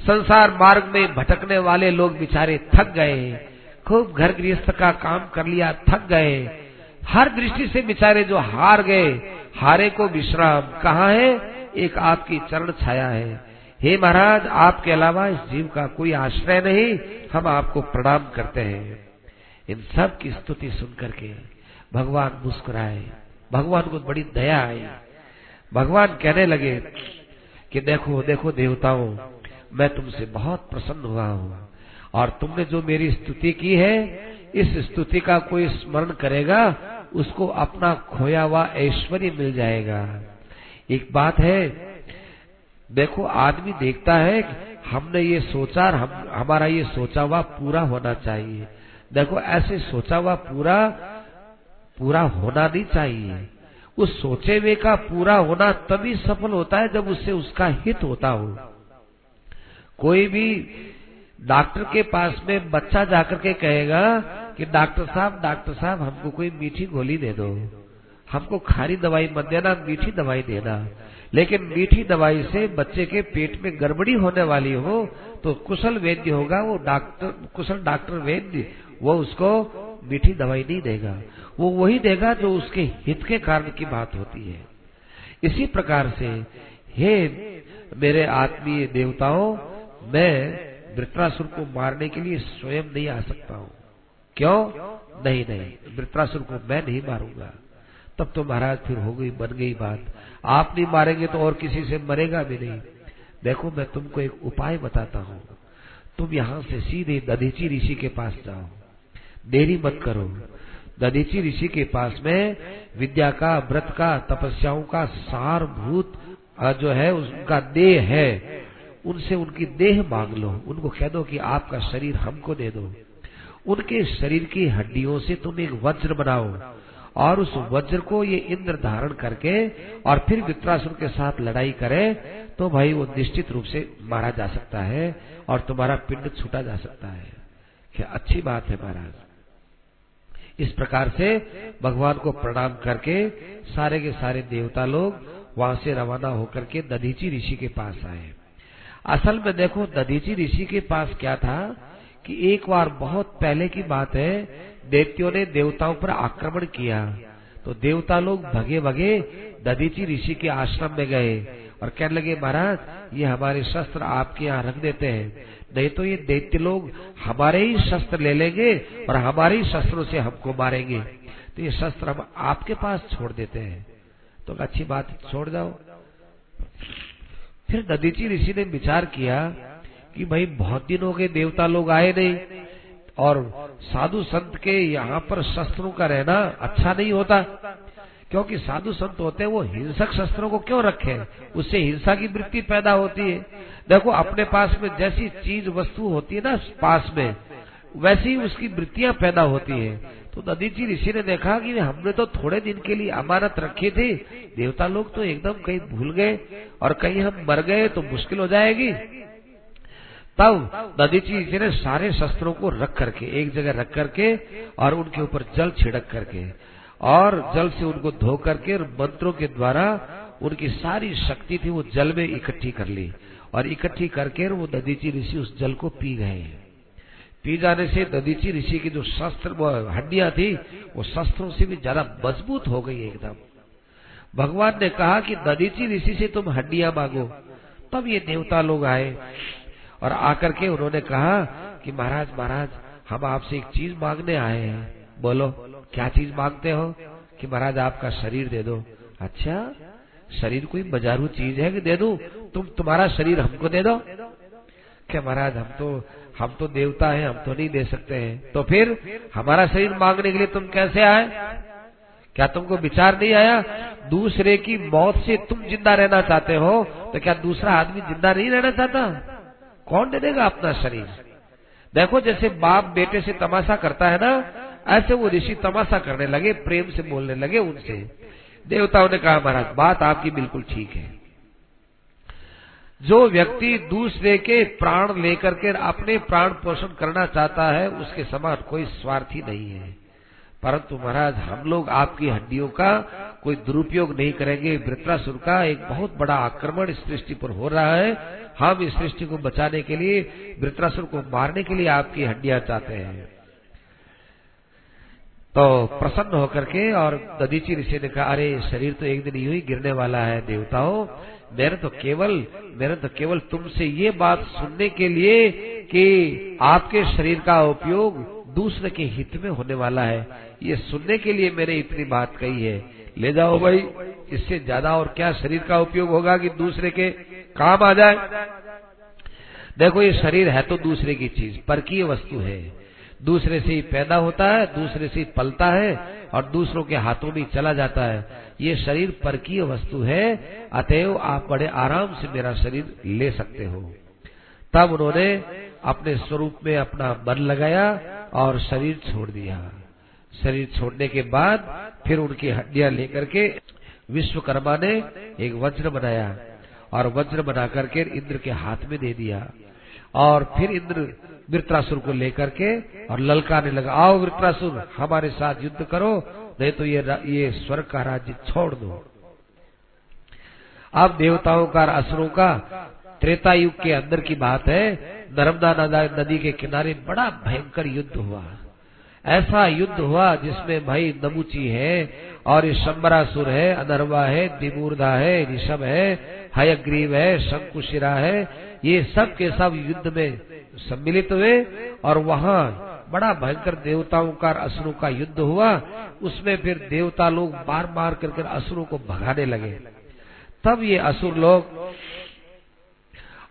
संसार मार्ग में भटकने वाले लोग बेचारे थक गए। खूब घर गृहस्थ का काम कर लिया, थक गए। हर दृष्टि से बेचारे जो हार गए, हारे को विश्राम। कहा है? एक आपकी चरण छाया है। हे महाराज, आपके अलावा इस जीव का कोई आश्रय नहीं, हम आपको प्रणाम करते हैं। इन सब की स्तुति सुन करके भगवान मुस्कुराए। भगवान को बड़ी दया आई। भगवान कहने लगे कि देखो देखो देवताओं, मैं तुमसे बहुत प्रसन्न हुआ हूँ। और तुमने जो मेरी स्तुति की है, इस स्तुति का कोई स्मरण करेगा, उसको अपना खोया हुआ ऐश्वर्य मिल जाएगा। एक बात है, देखो, आदमी देखता है, हमने ये सोचा हम, हमारा ये सोचा हुआ पूरा होना चाहिए। देखो, ऐसे सोचा हुआ पूरा पूरा होना नहीं चाहिए। उस सोचे हुए का पूरा होना तभी सफल होता है जब उससे उसका हित होता हो। कोई भी डॉक्टर के पास में बच्चा जाकर के कहेगा कि डॉक्टर साहब डॉक्टर साहब, हमको कोई मीठी गोली दे दो। हमको खारी दवाई मत देना, मीठी दवाई देना। लेकिन मीठी दवाई से बच्चे के पेट में गड़बड़ी होने वाली हो तो कुशल वैद्य होगा वो डॉक्टर, कुशल डॉक्टर वैद्य, वो उसको मीठी दवाई नहीं देगा। वो वही देगा जो उसके हित के कारण की बात होती है। इसी प्रकार से, हे मेरे आत्मीय देवताओं, मैं वृत्रासुर को मारने के लिए स्वयं नहीं आ सकता हूँ। क्यों? नहीं नहीं, वृत्रासुर को मैं नहीं मारूँगा। तब तो महाराज फिर हो गई, बन गई बात। आप नहीं मारेंगे तो और किसी से मरेगा भी नहीं। देखो, मैं तुमको एक उपाय बताता हूँ। तुम यहाँ से सीधे दधीची ऋषि के पास जाओ। देरी मत करो। दधीची ऋषि के पास में विद्या का, व्रत का, तपस्याओं का सारभूत जो है उनका देह है। उनसे उनकी देह मांग लो। उनको कह दो कि आपका शरीर हमको दे दो। उनके शरीर की हड्डियों से तुम एक वज्र बनाओ और उस वज्र को ये इंद्र धारण करके और फिर वित्रासुर के साथ लड़ाई करे तो भाई वो निश्चित रूप से मारा जा सकता है और तुम्हारा पिंड छूटा जा सकता है। क्या अच्छी बात है महाराज। इस प्रकार से भगवान को प्रणाम करके सारे के सारे देवता लोग वहाँ से रवाना होकर के दधीची ऋषि के पास आए। असल में देखो, दधीची ऋषि के पास क्या था कि एक बार बहुत पहले की बात है दैत्यों ने देवताओं पर आक्रमण किया। तो देवता लोग भगे भगे दधीची ऋषि के आश्रम में गए और कहने लगे, महाराज, ये हमारे शस्त्र आपके यहाँ रख देते हैं। नहीं तो ये दैत्य लोग हमारे ही शस्त्र ले लेंगे और हमारे ही शस्त्रों से हमको मारेंगे। तो ये शस्त्र हम आपके पास छोड़ देते हैं। तो अच्छी बात, छोड़ जाओ। फिर ददीची ऋषि ने विचार किया कि भाई, बहुत दिन हो गए देवता लोग आए नहीं और साधु संत के यहाँ पर शस्त्रों का रहना अच्छा नहीं होता। क्योंकि साधु संत होते हैं, वो हिंसक शस्त्रों को क्यों रखे? उससे हिंसा की वृत्ति पैदा होती है। देखो, अपने पास में जैसी चीज़ वस्तु होती है ना, पास में, वैसी उसकी वृत्तियाँ पैदा होती है। तो ददीची ऋषि ने देखा कि हमने तो थोड़े दिन के लिए अमानत रखी थी। देवता लोग तो एकदम कहीं भूल गए और कहीं हम मर गए तो मुश्किल हो जाएगी। तब ददीची ऋषि ने सारे शस्त्रों को रख करके, एक जगह रख करके और उनके ऊपर जल छिड़क करके और जल से उनको धो करके और मंत्रों के द्वारा उनकी सारी शक्ति थी वो जल में इकट्ठी कर ली। और इकट्ठी करके वो ददीची ऋषि उस जल को पी गए। पी जाने से ददीची ऋषि की जो शस्त्र हड्डियाँ थी, वो शस्त्रों से भी ज़्यादा मज़बूत हो गई एकदम। भगवान ने कहा कि ददीची ऋषि से तुम हड्डियाँ मांगो। तब ये देवता लोग आए और आकर के उन्होंने कहा कि महाराज महाराज, हम आपसे एक चीज़ मांगने आए हैं। बोलो, क्या चीज़ मांगते हो? कि महाराज, आपका शरीर दे दो। अच्छा शरीर कोई बाजारू चीज़ है कि दे दू? तुम, तुम्हारा शरीर हमको दे दो। क्या महाराज, हम तो हम तो देवता हैं, हम तो नहीं दे सकते हैं। तो फिर हमारा शरीर मांगने के लिए तुम कैसे आए? क्या तुमको विचार नहीं आया? दूसरे की मौत से तुम ज़िंदा रहना चाहते हो तो क्या दूसरा आदमी ज़िंदा नहीं रहना चाहता? कौन दे देगा अपना शरीर? देखो, जैसे बाप बेटे से तमाशा करता है ना, ऐसे वो ऋषि तमाशा करने लगे, प्रेम से बोलने लगे उनसे। देवताओं ने कहा, महाराज, बात आपकी बिल्कुल ठीक है। जो व्यक्ति दूसरे के प्राण लेकर के अपने प्राण पोषण करना चाहता है, उसके समान कोई स्वार्थी नहीं है। परंतु महाराज, हम लोग आपकी हड्डियों का कोई दुरुपयोग नहीं करेंगे। वृत्रासुर का एक बहुत बड़ा आक्रमण इस सृष्टि पर हो रहा है। हम इस सृष्टि को बचाने के लिए, वृत्रासुर को मारने के लिए आपकी हड्डियाँ चाहते हैं। तो प्रसन्न होकर के और ददीची ऋषि ने कहा, अरे, शरीर तो एक दिन यूँ ही गिरने वाला है, देवताओं मेरे तो केवल मेरे तो केवल तुमसे ये बात सुनने के लिए कि आपके शरीर का उपयोग दूसरे के हित में होने वाला है। ये सुनने के लिए मैंने इतनी बात कही है। ले जाओ भाई, इससे ज़्यादा और क्या शरीर का उपयोग होगा कि दूसरे के? काम आ जाए। देखो, ये शरीर है तो दूसरे की चीज़ पर की वस्तु है। दूसरे से ही पैदा होता है, दूसरे से ही पलता है और दूसरों के हाथों में चला जाता है। ये शरीर परकीय वस्तु है, अतएव आप बड़े आराम से मेरा शरीर ले सकते हो। तब उन्होंने अपने स्वरूप में अपना मन लगाया और शरीर छोड़ दिया। शरीर छोड़ने के बाद फिर उनकी हड्डियाँ लेकर के विश्वकर्मा ने एक वज्र बनाया और वज्र बना करके इंद्र के हाथ में दे दिया। और फिर इंद्र वृत्रासुर को लेकर के और ललकाने लगा, आओ वृत्रासुर, हमारे साथ युद्ध करो नहीं तो ये ये स्वर्ग का राज्य छोड़ दो। अब देवताओं का, असुरों का त्रेता युग के अंदर की बात है, नर्मदा नदी के किनारे बड़ा भयंकर युद्ध हुआ। ऐसा युद्ध हुआ जिसमें भाई नमुची है और ये शंबरासुर है, अनरवा है दिमूर्धा है, ऋषभ है, हयग्रीव है, शंकुशिरा है, ये सब के सब युद्ध में सम्मिलित हुए और वहाँ बड़ा भयंकर देवताओं का असुरों का युद्ध हुआ। उसमें फिर देवता लोग मार मार कर असुरों को भगाने लगे। तब ये असुर लोग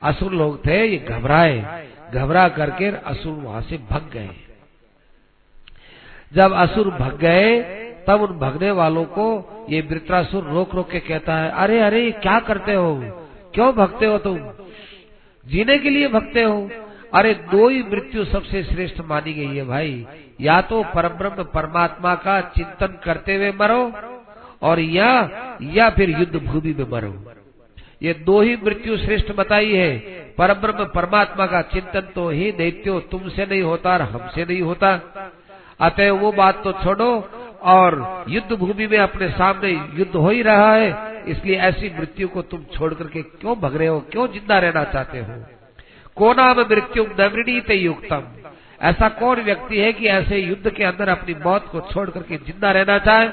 असुर लोग थे, ये घबराए। घबरा करके असुर वहाँ से भग गए। जब असुर भग गए, तब उन भगने वालों को ये वृत्रासुर रोक रोक के कहता है, अरे अरे क्या करते हो? क्यों भगते हो तुम? जीने के लिए भगते हो? अरे दो ही मृत्यु सबसे श्रेष्ठ मानी गई है भाई। या तो परब्रह्म परमात्मा का चिंतन करते हुए मरो, और या या फिर युद्ध भूमि में मरो। ये दो ही मृत्यु श्रेष्ठ बताई है। परब्रह्म परमात्मा का चिंतन तो ही दैत्यो तुमसे नहीं होता और हमसे नहीं होता। अतः वो बात तो छोड़ो, और युद्ध भूमि में अपने सामने युद्ध हो ही रहा है। इसलिए ऐसी मृत्यु को तुम छोड़ करके क्यों भग रहे हो? क्यों ज़िंदा रहना चाहते हो? को नाम मृत्यु नवृणीत युक्तम ऐसा कौन व्यक्ति है कि ऐसे युद्ध के अंदर अपनी मौत को छोड़ करके ज़िंदा रहना चाहे?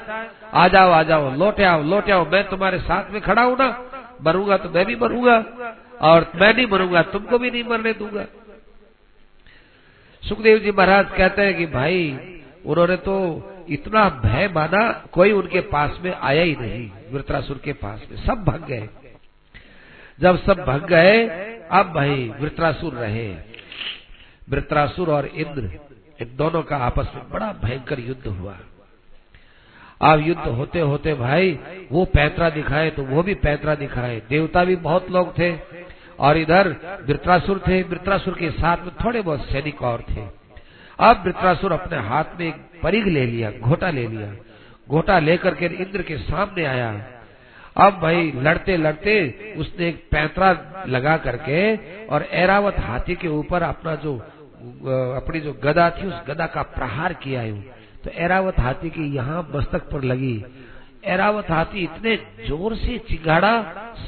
आ जाओ आ जाओ, लौटे आओ लौटे आओ, मैं तुम्हारे साथ में खड़ा हूँ ना। मरूँगा तो मैं भी मरूँगा, और मैं नहीं मरूँगा, तुमको भी नहीं मरने दूँगा। सुखदेव जी महाराज कहते हैं कि भाई, उन्होंने तो इतना भय माना, कोई उनके पास में आया ही नहीं, वृत्रासुर के पास में। सब भग गए। जब सब भग गए अब भाई वृत्रासुर रहे। वृत्रासुर और इंद्र, इन दोनों का आपस में बड़ा भयंकर युद्ध हुआ। अब युद्ध होते होते भाई, वो पैतरा दिखाए तो वो भी पैतरा दिखाए। देवता भी बहुत लोग थे और इधर वृत्रासुर थे, वृत्रासुर के साथ में थोड़े बहुत सैनिक और थे। अब वृत्रासुर अपने हाथ में एक परिग ले लिया, घोटा ले लिया। घोटा लेकर के इंद्र के सामने आया। अब भाई लड़ते लड़ते उसने एक पैंतरा लगा करके और एरावत हाथी के ऊपर अपना जो अपनी जो गदा थी, उस गदा का प्रहार किया है तो एरावत हाथी की यहाँ मस्तक पर लगी। एरावत हाथी इतने ज़ोर से चिगाड़ा,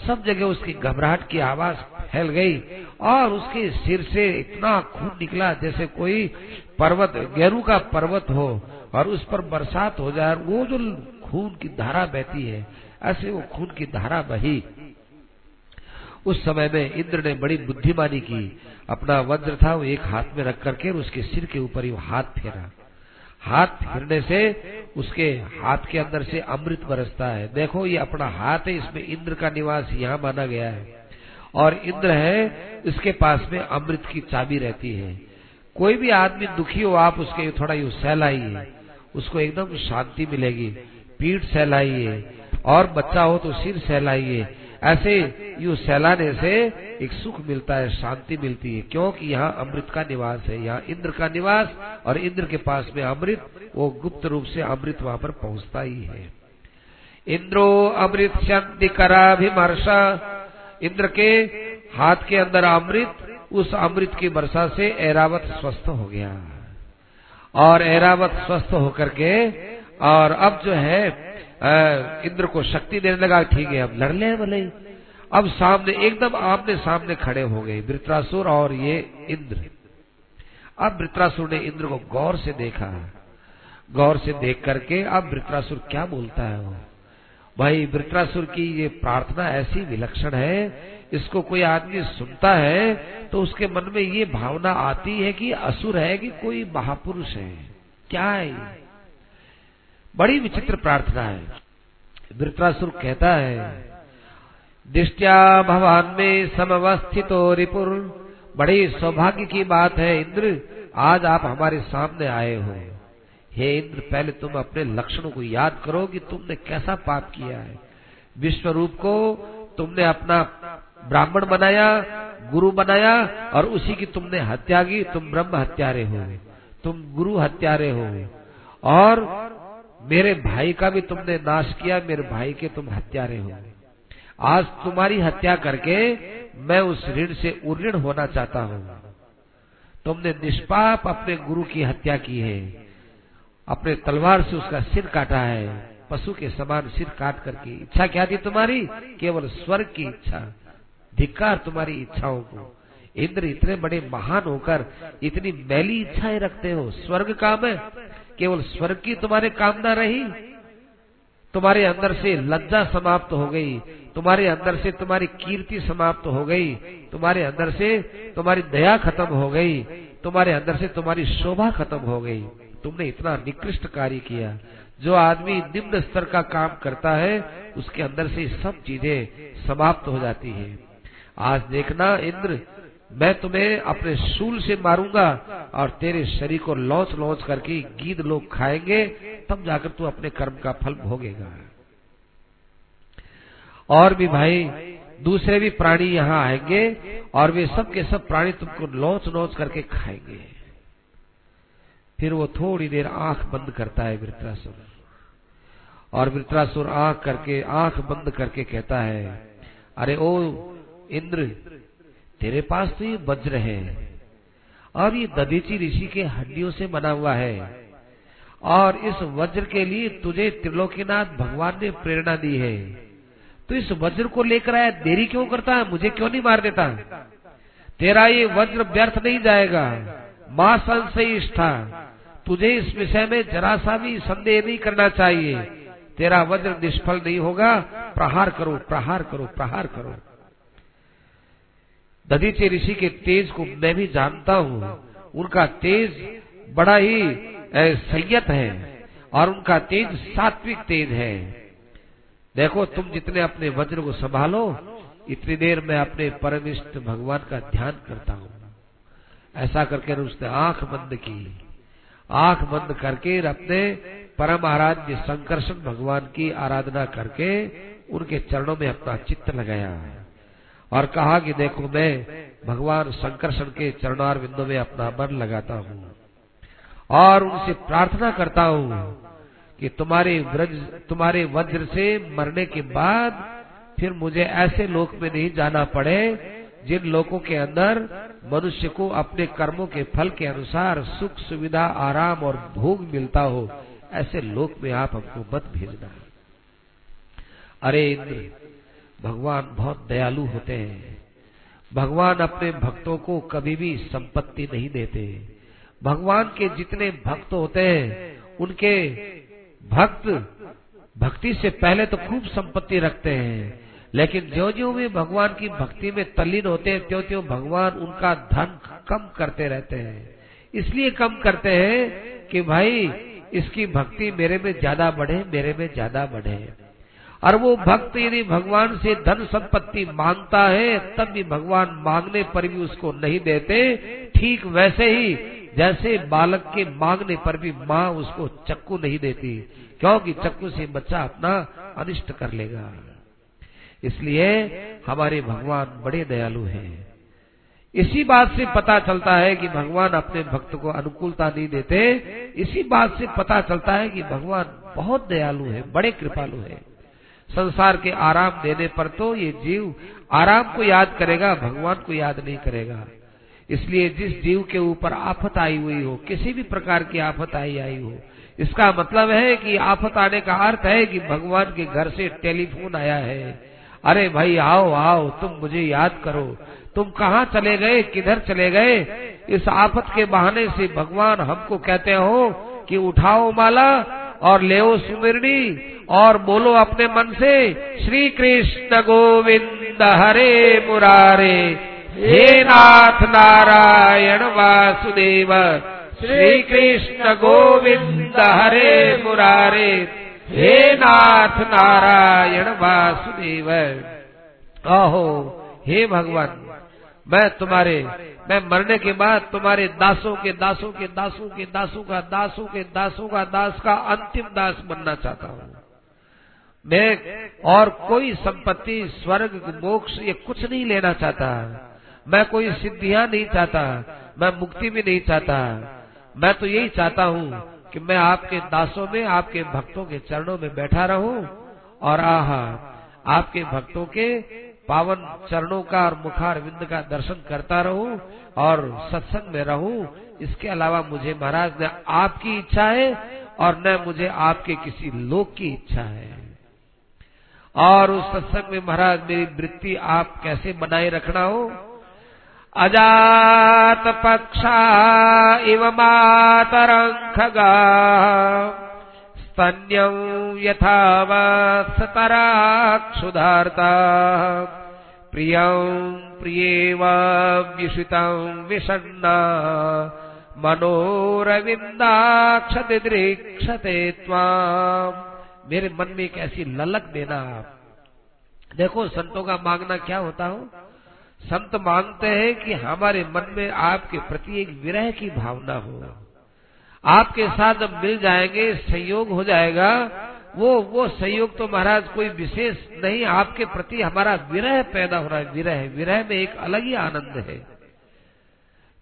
सब जगह उसकी घबराहट की आवाज़ फैल गई और उसके सिर से इतना खून निकला जैसे कोई पर्वत, गेरू का पर्वत हो और उस पर बरसात हो जाए वो जो खून की धारा बहती है ऐसे वो खून की धारा बही। उस समय में इंद्र ने बड़ी बुद्धिमानी की। अपना वज्र था, वो एक हाथ में रख करके उसके सिर के ऊपर ही हाथ फेरा। हाथ फिरने से उसके हाथ के अंदर से अमृत बरसता है। देखो, ये अपना हाथ है, इसमें इंद्र का निवास यहाँ माना गया है। और इंद्र है, इसके पास में अमृत की चाबी रहती है। कोई भी आदमी दुखी हो, आप उसके थोड़ा यू सहलाइए। उसको एकदम शांति मिलेगी। पीठ सहलाइए। और बच्चा हो तो सिर सहलाइए। ऐसे यू सहलाने से एक सुख मिलता है, शांति मिलती है। क्योंकि यहाँ अमृत का निवास है, यहाँ इंद्र का निवास और इंद्र के पास में अमृत, वो गुप्त रूप से अमृत वहाँ पर पहुँचता ही है। इंद्रो अमृत शक्ति कराभिमर्श। इंद्र के हाथ के अंदर अमृत, उस अमृत की वर्षा से ऐरावत स्वस्थ हो गया। और ऐरावत स्वस्थ होकर के, और अब जो है इंद्र को शक्ति देने लगा, ठीक है, अब लड़ ले बोले अब सामने, एकदम आमने सामने खड़े हो गए, वृत्रासुर और ये इंद्र। अब वृत्रासुर ने इंद्र को गौर से देखा। गौर से देख करके अब वृत्रासुर क्या बोलता है वो? भाई, वृत्रासुर की ये प्रार्थना ऐसी विलक्षण है, इसको कोई आदमी सुनता है तो उसके मन में ये भावना आती है कि असुर है कि कोई महापुरुष है। क्या है बड़ी विचित्र प्रार्थना है। वृत्रासुर कहता है, दृष्टिया भगवान में समवस्थितो रिपुर। बड़ी सौभाग्य की बात है, इंद्र। आज आप हमारे सामने आए हो। हे इंद्र, पहले तुम अपने लक्षणों को याद करो कि तुमने कैसा पाप किया है। विश्व रूप को तुमने अपना ब्राह्मण बनाया, गुरु बनाया, और उसी की तुमने हत्या की। तुम ब्रह्म हत्यारे हो, तुम गुरु हत्यारे हो। और मेरे भाई का भी तुमने नाश किया, मेरे भाई के तुम हत्यारे हो। आज तुम्हारी हत्या करके मैं उस ऋण से उऋण होना चाहता हूँ। तुमने निष्पाप अपने गुरु की हत्या की है। अपने तलवार से उसका सिर काटा है। पशु के समान सिर काट करके इच्छा क्या थी तुम्हारी? केवल स्वर्ग की इच्छा, धिक्कार तुम्हारी इच्छाओं को। इंद्र इतने बड़े महान होकर इतनी मैली इच्छाएँ रखते हो। स्वर्ग काम है केवल स्वर्ग की तुम्हारे कामना रही। तुम्हारे अंदर से लज्जा समाप्त हो गई। तुम्हारे अंदर से तुम्हारी कीर्ति समाप्त हो गई। तुम्हारे अंदर से तुम्हारी दया खत्म हो गई। तुम्हारे अंदर से तुम्हारी शोभा खत्म हो गई। तुमने इतना निकृष्ट कार्य किया। जो आदमी निम्न स्तर का काम करता है, उसके अंदर से सब चीज़ें समाप्त हो जाती है। आज देखना इंद्र मैं तुम्हें अपने सूल से मारूँगा और तेरे शरीर को लौच लौच करके गीद लोग खाएँगे, तब जाकर तू अपने कर्म का फल भोगेगा। और भी भाई, दूसरे भी प्राणी यहाँ आएँगे और वे सब के सब प्राणी तुमको लौच लौच करके खाएँगे। फिर वो थोड़ी देर आँख बंद करता है वृत्रासुर। और वृत्रासुर आँख करके, आँख बंद करके कहता है, अरे ओ इंद्र तेरे पास तो ये वज्र है और ये दधीची ऋषि के हड्डियों से बना हुआ है। और इस वज्र के लिए तुझे त्रिलोकीनाथ भगवान ने प्रेरणा दी है। तो इस वज्र को लेकर आया, देरी क्यों करता है? मुझे क्यों नहीं मार देता? तेरा ये वज्र व्यर्थ नहीं जाएगा। माँ संशयिष्ठा तुझे इस विषय में जरा सा भी संदेह नहीं करना चाहिए। तेरा वज्र निष्फल नहीं होगा। प्रहार करो प्रहार करो प्रहार करो। दधीचे ऋषि के तेज को मैं भी जानता हूँ। उनका तेज बड़ा ही संयत है और उनका तेज सात्विक तेज है। देखो, तुम जितने अपने वज्र को संभालो, इतनी देर में अपने परमिष्ट भगवान का ध्यान करता हूँ। ऐसा करके उसने आँख बंद की। आँख बंद करके अपने परम आराध्य संकर्षण भगवान की आराधना करके उनके चरणों में अपना चित्त लगाया। और कहा कि देखो, मैं भगवान संकर्षण के चरणार बिंदु में अपना मन लगाता हूँ और उनसे प्रार्थना करता हूँ कि तुम्हारे व्रज, तुम्हारे वज्र से मरने के बाद फिर मुझे ऐसे लोक में नहीं जाना पड़े जिन लोगों के अंदर मनुष्य को अपने कर्मों के फल के अनुसार सुख, सुविधा, आराम और भोग मिलता हो, ऐसे लोक में आप हमको मत भेजना। अरे इंद्र भगवान बहुत दयालु होते हैं। भगवान अपने भक्तों को कभी भी संपत्ति नहीं देते। भगवान के जितने भक्त होते हैं, उनके भक्त भक्ति से पहले तो खूब संपत्ति रखते हैं। लेकिन जो जो वे भगवान की भक्ति में तल्लीन होते हैं त्यों त्यों भगवान उनका धन कम करते रहते हैं। इसलिए कम करते हैं कि भाई, इसकी भक्ति मेरे में ज़्यादा बढ़े, मेरे में ज़्यादा बढ़े। और वो भक्त यदि भगवान से धन संपत्ति माँगता है, तब भी भगवान मांगने पर भी उसको नहीं देते। ठीक वैसे ही, जैसे बालक के मांगने पर भी माँ उसको चक्कू नहीं देती, क्योंकि चक्कू से बच्चा अपना अनिष्ट कर लेगा। इसलिए हमारे भगवान बड़े दयालु हैं। इसी बात से पता चलता है कि भगवान अपने भक्त को अनुकूलता नहीं देते। इसी बात से पता चलता है कि भगवान बहुत दयालु है, बड़े कृपालु है। संसार के आराम देने पर तो ये जीव आराम को याद करेगा, भगवान को याद नहीं करेगा। इसलिए जिस जीव के ऊपर आफत आई हुई हो, किसी भी प्रकार की आफत आई आई हो, इसका मतलब है कि आफत आने का अर्थ है कि भगवान के घर से टेलीफोन आया है। अरे भाई, आओ आओ, तुम मुझे याद करो। तुम कहाँ चले गए, किधर चले गए? इस आफत के बहाने से भगवान हमको कहते हो कि उठाओ माला और ले सुमिरनी और बोलो अपने मन से श्री कृष्ण गोविंद हरे मुरारे, हे नाथ नारायण वासुदेव श्री कृष्ण गोविंद हरे मुरारे, हे नाथ नारायण वासुदेव। अहो हे भगवान, मैं तुम्हारे मैं मरने के बाद तुम्हारे दासों के दासों के दासों के दासों का दासों के दासों का दास का अंतिम दास बनना चाहता हूँ। मैं और कोई संपत्ति, स्वर्ग, मोक्ष, ये कुछ नहीं लेना चाहता। मैं कोई सिद्धियाँ नहीं चाहता। मैं मुक्ति भी नहीं चाहता। मैं तो यही चाहता हूँ कि मैं आपके दासों में, आपके भक्तों के चरणों में बैठा रहूँ और आहा, आपके भक्तों के पावन चरणों का और मुखार विंद का दर्शन करता रहूँ। और सत्संग में रहूँ, इसके अलावा मुझे महाराज, न आपकी इच्छा है और न मुझे आपके किसी लोक की इच्छा है। और उस सत्संग में महाराज, मेरी वृत्ति आप कैसे बनाए रखना हो? अजात पक्षा इव मातरङ्खगा स्तन्यं यथा वत्सतराक्षुधार्ता प्रियं प्रियेव व्युषितं विषण्णा मनोरविंदाक्षते दृक्षते मेरे मन में एक ऐसी ललक देना आप। देखो, संतों का मांगना क्या होता हो? संत मांगते हैं कि हमारे मन में आपके प्रति एक विरह की भावना हो। आपके साथ जब मिल जाएँगे, संयोग हो जाएगा वो वो सहयोग तो महाराज कोई विशेष नहीं, आपके प्रति हमारा विरह पैदा हो रहा है, विरह विरह में एक अलग ही आनंद है।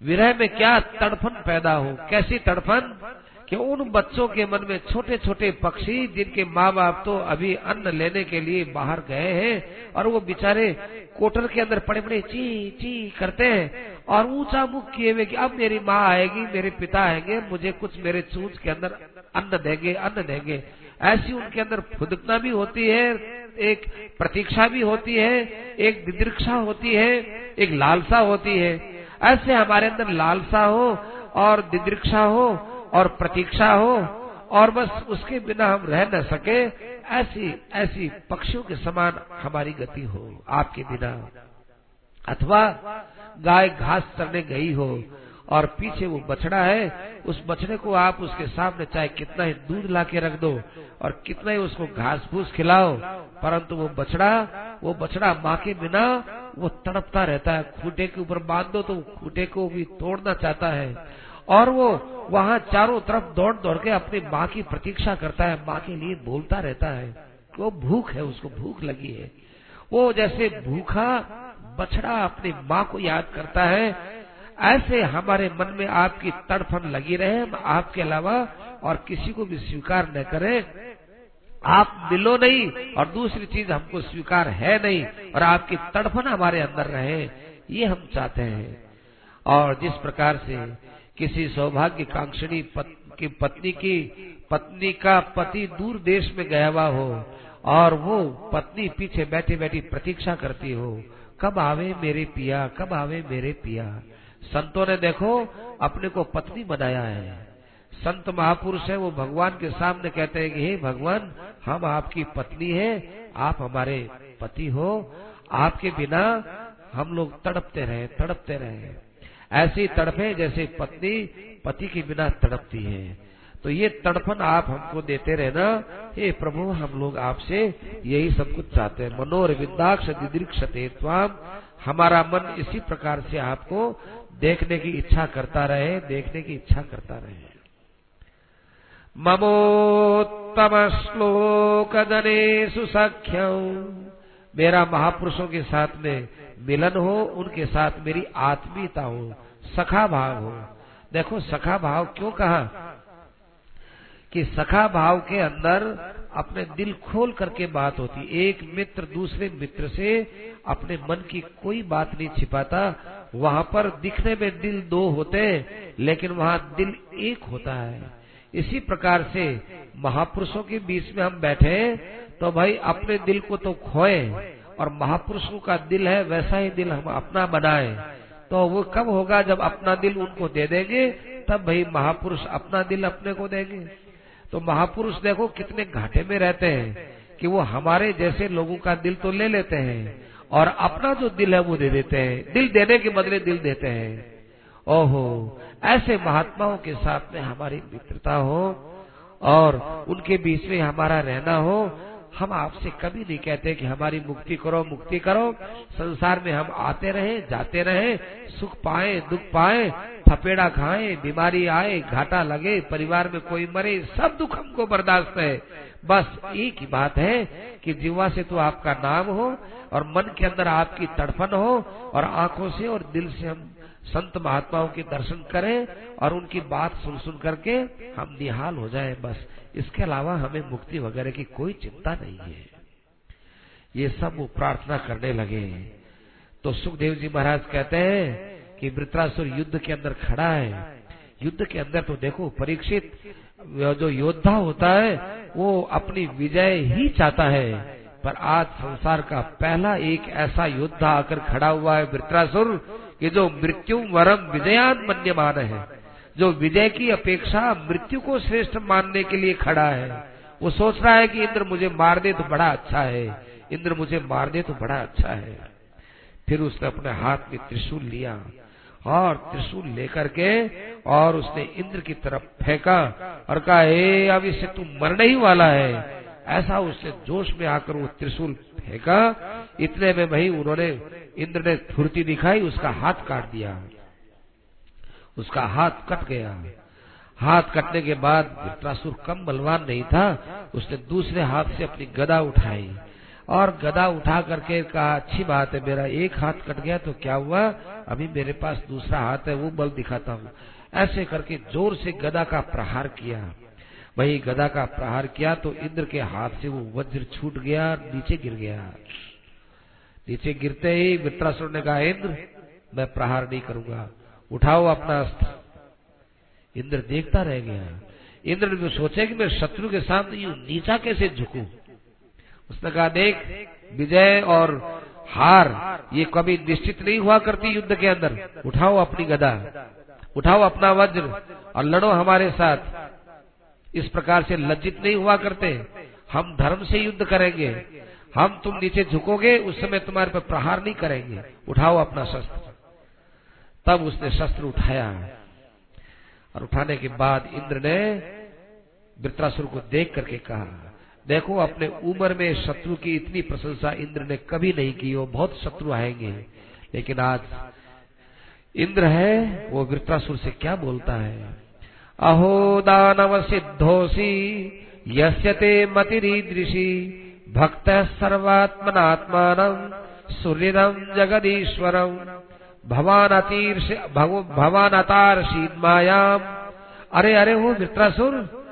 विरह में क्या तड़फन पैदा हो, कैसी तड़फन कि उन बच्चों के मन में छोटे छोटे पक्षी जिनके माँ बाप तो अभी अन्न लेने के लिए बाहर गए हैं और वो बेचारे कोटर के अंदर पड़े पड़े ची ची करते हैं और ऊँचा मुख किए हुए कि अब मेरी माँ आएगी, मेरे पिता आएँगे, मुझे कुछ मेरे चूच के अंदर अन्न देंगे अन्न देंगे। ऐसी उनके अंदर फुदकना भी होती है, एक प्रतीक्षा भी होती है, एक दिदृक्षा होती है, एक लालसा होती है। ऐसे हमारे अंदर लालसा हो और दिदृक्षा हो और प्रतीक्षा हो और बस उसके बिना हम रह न सके, ऐसी ऐसी पक्षियों के समान हमारी गति हो, आपके बिना। अथवा गाय घास चरने गई हो और पीछे वो बछड़ा है, उस बछड़े को आप उसके सामने चाहे कितना ही दूध ला के रख दो और कितना ही उसको घास फूस खिलाओ, परंतु वो बछड़ा वो बछड़ा माँ के बिना वो तड़पता रहता है। खूटे के ऊपर बाँध दो तो खूटे को भी तोड़ना चाहता है। और वो वहाँ चारों तरफ़ दौड़ दौड़ के अपनी माँ की प्रतीक्षा करता है, माँ के लिए बोलता रहता है वो भूख है, उसको भूख लगी है। वो जैसे भूखा बछड़ा अपनी माँ को याद करता है ऐसे हमारे मन में आपकी तड़फन लगी रहे हम आपके अलावा और किसी को भी स्वीकार न करें। आप मिलो नहीं और दूसरी चीज़ हमको स्वीकार है नहीं और आपकी तड़फन हमारे अंदर रहे ये हम चाहते हैं। और जिस प्रकार से किसी सौभाग्य कांक्षणी पत, की पत्नी की पत्नी का पति दूर देश में गया हुआ हो और वो पत्नी पीछे बैठी बैठी प्रतीक्षा करती हो कब आवे मेरे पिया कब आवे मेरे पिया? संतों ने देखो, अपने को पत्नी बनाया है। संत महापुरुष है, वो भगवान के सामने कहते हैं कि, हे भगवान, हम आपकी पत्नी है, आप हमारे पति हो। आपके बिना हम लोग तड़पते रहे तड़पते रहे ऐसी तड़पे जैसे पत्नी पति के बिना तड़पती है। तो ये तड़पन आप हमको देते रहना। हे प्रभु, हम लोग आपसे यही सब कुछ चाहते हैं। मनोर विदाक्ष दिदृक्षते हमारा मन इसी प्रकार से आपको देखने की इच्छा करता रहे, देखने की इच्छा करता रहे। ममोत्तम श्लोक दने सुसख्य मेरा महापुरुषों के साथ में मिलन हो, उनके साथ मेरी आत्मीयता हो सखा भाव हो। देखो सखा भाव क्यों कहा? कि सखा भाव के अंदर अपने दिल खोल करके बात होती। एक मित्र दूसरे मित्र से अपने मन की कोई बात नहीं छिपाता। वहाँ पर दिखने में दिल दो होते हैं लेकिन वहाँ दिल एक होता है। इसी प्रकार से महापुरुषों के बीच में हम बैठे तो भाई अपने दिल को तो खोए, और महापुरुषों का दिल है, वैसा ही दिल हम अपना बनाए। तो वो कब होगा जब अपना दिल उनको दे देंगे, तब भाई महापुरुष अपना दिल अपने को देंगे। तो महापुरुष देखो कितने घाटे में रहते हैं, कि वो हमारे जैसे लोगों का दिल तो ले लेते हैं और अपना जो दिल है वो दे देते हैं। दिल देने के बदले दिल देते हैं। ओहो, ऐसे महात्माओं के साथ में हमारी मित्रता हो और उनके बीच में हमारा रहना हो, हम आपसे कभी नहीं कहते कि हमारी मुक्ति करो मुक्ति करो। संसार में हम आते रहे, जाते रहे, सुख पाए, दुख पाए, थपेड़ा खाए, बीमारी आए, घाटा लगे, परिवार में कोई मरे, सब दुख हमको बर्दाश्त है। बस एक ही बात है कि जीवा से तो आपका नाम हो और मन के अंदर आपकी तड़पन हो और आँखों से और दिल से हम संत महात्माओं के दर्शन करें और उनकी बात सुन सुन करके हम निहाल हो जाए बस। इसके अलावा हमें मुक्ति वगैरह की कोई चिंता नहीं है। ये सब वो प्रार्थना करने लगे तो सुखदेव जी महाराज कहते हैं कि वृत्रासुर युद्ध के अंदर खड़ा है। युद्ध के अंदर तो देखो, परीक्षित जो योद्धा होता है, वो अपनी विजय ही चाहता है। पर आज संसार का पहला एक ऐसा योद्धा आकर खड़ा हुआ है वृत्रासुर, कि जो मृत्यु वरम विजयान मन्यमान है। जो विजय की अपेक्षा मृत्यु को श्रेष्ठ मानने के लिए खड़ा है। वो सोच रहा है कि इंद्र मुझे मार दे तो बड़ा अच्छा है। इंद्र मुझे मार दे तो बड़ा अच्छा है। फिर उसने अपने हाथ में त्रिशूल लिया। और त्रिशूल लेकर के और उसने इंद्र की तरफ़ फेंका और कहा हे अब इससे तू मरने ही वाला है। ऐसा उसने जोश में आकर वो त्रिशूल फेंका। इतने में भाई उन्होंने इंद्र ने फुर्ती दिखाई, उसका हाथ काट दिया। उसका हाथ कट गया। हाथ कटने के बाद वृत्रासुर कम बलवान नहीं था, उसने दूसरे हाथ से अपनी गदा उठाई। और गदा उठा करके कहा, अच्छी बात है मेरा एक हाथ कट गया तो क्या हुआ? अभी मेरे पास दूसरा हाथ है, वो बल दिखाता हूँ। ऐसे करके ज़ोर से गदा का प्रहार किया। वही गदा का प्रहार किया तो इंद्र के हाथ से वो वज्र छूट गया नीचे गिर गया। नीचे गिरते ही वृत्रासुर ने कहा, इंद्र, मैं प्रहार नहीं करूँगा। उठाओ अपना अस्त्र। इंद्र देखता रह गया। इंद्र ने सोचा कि मैं शत्रु के सामने नीचा कैसे झुकू? उसने कहा, देख, विजय और हार, ये कभी निश्चित नहीं हुआ करती युद्ध के अंदर। उठाओ अपनी गदा, उठाओ अपना वज्र और लड़ो हमारे साथ। इस प्रकार से लज्जित नहीं हुआ करते। हम धर्म से युद्ध करेंगे। हम तुम नीचे झुकोगे, उस समय तुम्हारे पर प्रहार नहीं करेंगे। उठाओ अपना शस्त्र। तब उसने शस्त्र उठाया। और उठाने के बाद इंद्र ने वृत्रासुर को देख करके कहा देखो, अपने उम्र में शत्रु की इतनी प्रशंसा इंद्र ने कभी नहीं की, वो बहुत शत्रु आएँगे। लेकिन आज इंद्र है, वो वृत्रासुर से क्या बोलता है? अहो दानव सिद्धोसी यस्यते मतिरीदृशी, भक्त सर्वात्मनात्मान सुहृदम जगदीश्वरम भवान अतीर्ष भवान अतार मायाम। अरे अरे, वो वृत्रासुर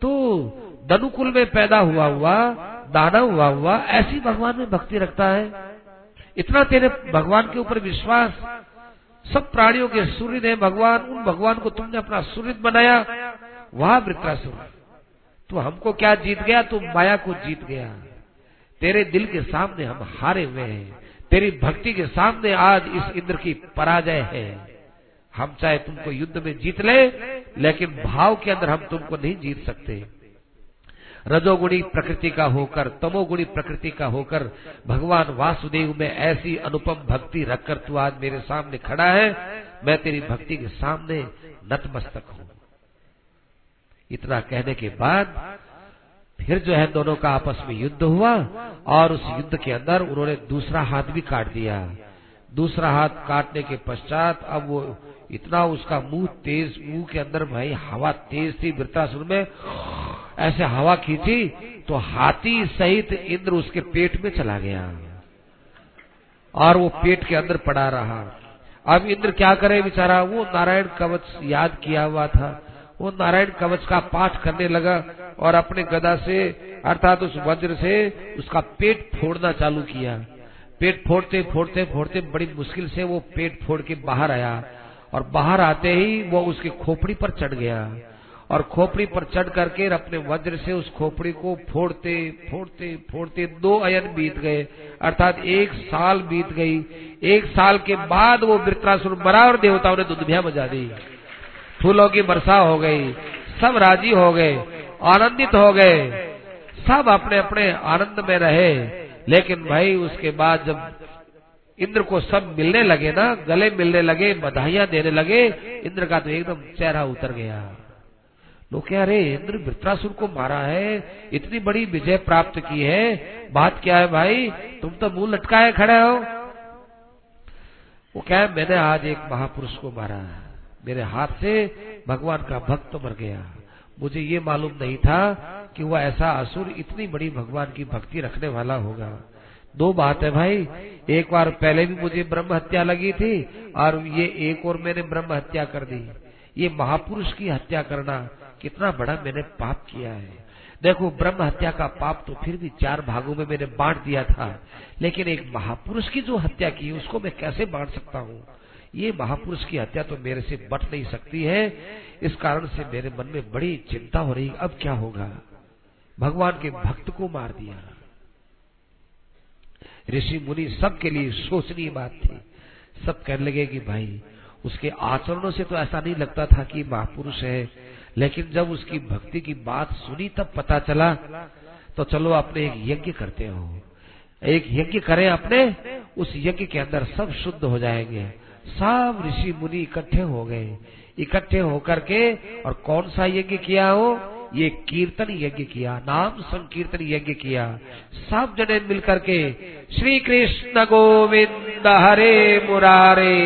तू दनुकुल में पैदा हुआ हुआ दानव हुआ हुआ, ऐसी भगवान में भक्ति रखता है। इतना तेरे भगवान के ऊपर विश्वास। सब प्राणियों के सूर्य ने भगवान, उन भगवान को तुमने अपना सूर्य बनाया। वह वृत्रासुर तो हमको क्या जीत गया? तू माया को जीत गया। तेरे दिल के सामने हम हारे हुए हैं। तेरी भक्ति के सामने आज इस इंद्र की पराजय है। हम चाहे तुमको युद्ध में जीत ले, लेकिन भाव के अंदर हम तुमको नहीं जीत सकते। रजोगुणी प्रकृति का होकर, तमोगुणी प्रकृति का होकर, भगवान वासुदेव में ऐसी अनुपम भक्ति रखकर तू आज मेरे सामने खड़ा है, मैं तेरी भक्ति के सामने नतमस्तक हूँ। इतना कहने के बाद, फिर जो है दोनों का आपस में युद्ध हुआ, और उस युद्ध के अंदर उन्होंने दूसरा हाथ भी काट दिया। दूसरा हाथ काटने के पश्चात अब वो इतना उसका मुँह तेज, मुँह के अंदर भाई हवा तेज थी वृत्रासुर में। ऐसे हवा खींची तो हाथी सहित इंद्र उसके पेट में चला गया और वो पेट के अंदर पड़ा रहा। अब इंद्र क्या करे बेचारा? वो नारायण कवच याद किया हुआ था। वो नारायण कवच का पाठ करने लगा और अपने गदा से, अर्थात उस वज्र से उसका पेट फोड़ना चालू किया। पेट फोड़ते फोड़ते फोड़ते बड़ी मुश्किल से वो पेट फोड़ के बाहर आया। और बाहर आते ही वो उसकी खोपड़ी पर चढ़ गया। और खोपड़ी पर चढ़ करके अपने वज्र से उस खोपड़ी को फोड़ते फोड़ते फोड़ते दो अयन बीत गए। अर्थात एक साल बीत गई। एक साल के बाद वो वृत्रासुर मरा और देवताओं ने दुनिया बजा दी। फूलों की वर्षा हो गई, सब राज़ी हो गए, आनंदित हो गए। सब अपने अपने आनंद में रहे। लेकिन भाई, उसके बाद जब इंद्र को सब मिलने लगे ना, गले मिलने लगे, बधाइयाँ देने लगे, इंद्र का तो एकदम चेहरा उतर गया। लोग कह रहे, इंद्र वृत्रासुर को मारा है, इतनी बड़ी विजय प्राप्त की है, बात क्या है भाई? तुम तो मुँह लटकाए खड़े हो। वो क्या है मैंने आज एक महापुरुष को मारा मेरे हाथ से भगवान का भक्त मर गया। मुझे ये मालूम नहीं था कि वह ऐसा असुर इतनी बड़ी भगवान की भक्ति रखने वाला होगा। दो बात है भाई। एक बार पहले भी मुझे ब्रह्म हत्या लगी थी और ये एक और मैंने ब्रह्म हत्या कर दी। ये महापुरुष की हत्या करना कितना बड़ा मैंने पाप किया है। देखो, ब्रह्म हत्या का पाप तो फिर भी चार भागों में मैंने बांट दिया था। लेकिन एक महापुरुष की जो हत्या की, उसको मैं कैसे बांट सकता हूँ? ये महापुरुष की हत्या तो मेरे से बट नहीं सकती है। इस कारण से मेरे मन में बड़ी चिंता हो रही। अब क्या होगा? भगवान के भक्त को मार दिया। ऋषि मुनि सबके लिए सोचनीय बात थी। सब कहने लगे कि भाई, उसके आचरणों से तो ऐसा नहीं लगता था कि महापुरुष है, लेकिन जब उसकी भक्ति की बात सुनी तब पता चला तो चलो अपने एक यज्ञ करते हो। एक यज्ञ करें अपने, उस यज्ञ के अंदर सब शुद्ध हो जाएँगे। सब ऋषि मुनि इकट्ठे हो गए। इकट्ठे होकर के, और कौन सा यज्ञ किया हो? ये कीर्तन यज्ञ किया, नाम संकीर्तन यज्ञ किया। सब जने मिलकर के श्री कृष्ण गोविंद हरे मुरारे,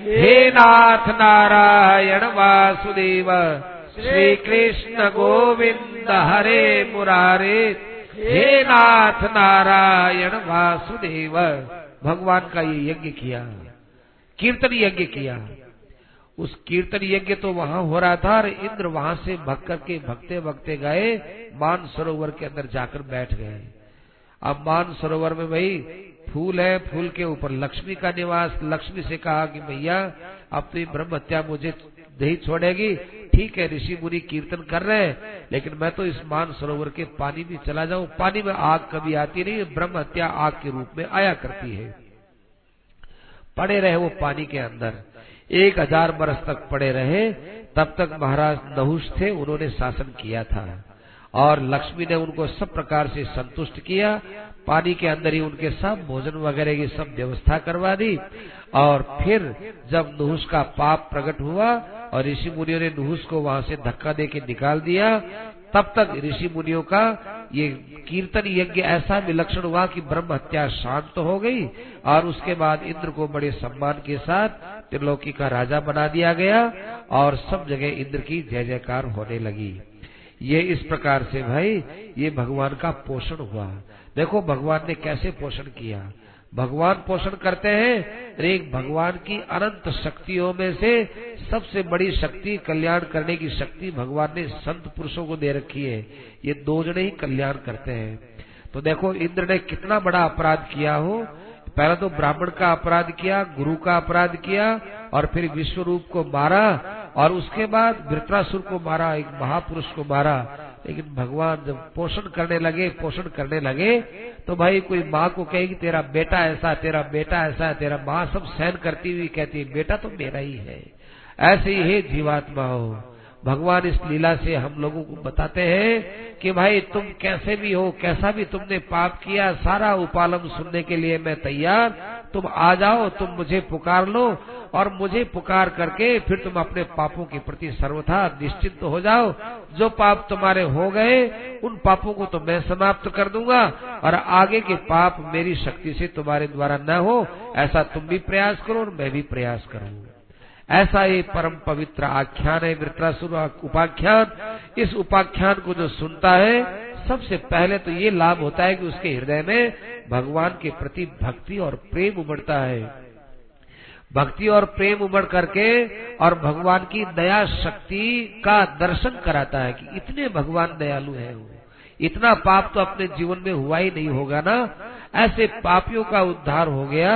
हे नाथ नारायण वासुदेव श्री कृष्ण गोविंद हरे मुरारे, हे नाथ नारायण वासुदेव। भगवान का ये यज्ञ किया, कीर्तन यज्ञ किया। उस कीर्तन यज्ञ तो वहाँ हो रहा था और इंद्र वहाँ से भग करके भगते भगते गए, मान सरोवर के अंदर जाकर बैठ गए। अब मान सरोवर में भाई फूल है, फूल के ऊपर लक्ष्मी का निवास, लक्ष्मी से कहा कि भैया, अब तो ब्रह्म हत्या मुझे नहीं छोड़ेगी। ठीक है, ऋषि मुनि कीर्तन कर रहे हैं, लेकिन मैं तो इस मान सरोवर के पानी में चला जाऊँ। पानी में आग कभी आती नहीं, ब्रह्म हत्या आग के रूप में आया करती है। पड़े रहे वो पानी के अंदर। एक हज़ार बरस तक पड़े रहे, तब तक महाराज नहुष थे, उन्होंने शासन किया था। और लक्ष्मी ने उनको सब प्रकार से संतुष्ट किया, पानी के अंदर ही उनके सब भोजन वगैरह की सब व्यवस्था करवा दी। और फिर जब नुहुस का पाप प्रकट हुआ और ऋषि मुनियों ने नुहुस को वहाँ से धक्का दे के निकाल दिया, तब तक ऋषि मुनियों का ये कीर्तन यज्ञ ऐसा विलक्षण हुआ कि ब्रह्म हत्या शांत तो हो गई और उसके बाद इंद्र को बड़े सम्मान के साथ त्रिलोकी का राजा बना दिया गया और सब जगह इंद्र की जय जयकार होने लगी। ये इस प्रकार से भाई, ये भगवान का पोषण हुआ। देखो, भगवान ने कैसे पोषण किया? भगवान पोषण करते हैं एक भगवान की अनंत शक्तियों में से सबसे बड़ी शक्ति कल्याण करने की शक्ति भगवान ने संत पुरुषों को दे रखी है। ये दो जने ही कल्याण करते हैं। तो देखो, इंद्र ने कितना बड़ा अपराध किया हो पहले तो ब्राह्मण का अपराध किया, गुरु का अपराध किया और फिर विश्व रूप को मारा और उसके बाद वृत्रासुर को मारा, एक महापुरुष को मारा। लेकिन भगवान जब पोषण करने लगे, पोषण करने लगे तो भाई कोई माँ को कहेगी तेरा बेटा ऐसा तेरा बेटा ऐसा है, तेरा माँ सब सहन करती हुई कहती है, बेटा तो मेरा ही है। ऐसे ही है जीवात्मा हो भगवान इस लीला से हम लोगों को बताते हैं कि भाई तुम कैसे भी हो, कैसा भी तुमने पाप किया, सारा उपालम सुनने के लिए मैं तैयार। तुम आ जाओ, तुम मुझे पुकार लो और मुझे पुकार करके फिर तुम अपने पापों के प्रति सर्वथा निश्चिंत तो हो जाओ। जो पाप तुम्हारे हो गए, उन पापों को तो मैं समाप्त कर दूँगा और आगे के पाप मेरी शक्ति से तुम्हारे द्वारा न हो, ऐसा तुम भी प्रयास करो और मैं भी प्रयास करूँ ऐसा ये परम पवित्र आख्यान है वृत्रासुर उपाख्यान। इस उपाख्यान को जो सुनता है, सबसे पहले तो ये लाभ होता है कि उसके हृदय में भगवान के प्रति भक्ति और प्रेम उमड़ता है। भक्ति और प्रेम उमड़ करके और भगवान की दया शक्ति का दर्शन कराता है कि इतने भगवान दयालु है वो। इतना पाप तो अपने जीवन में हुआ ही नहीं होगा ना। ऐसे पापियों का उद्धार हो गया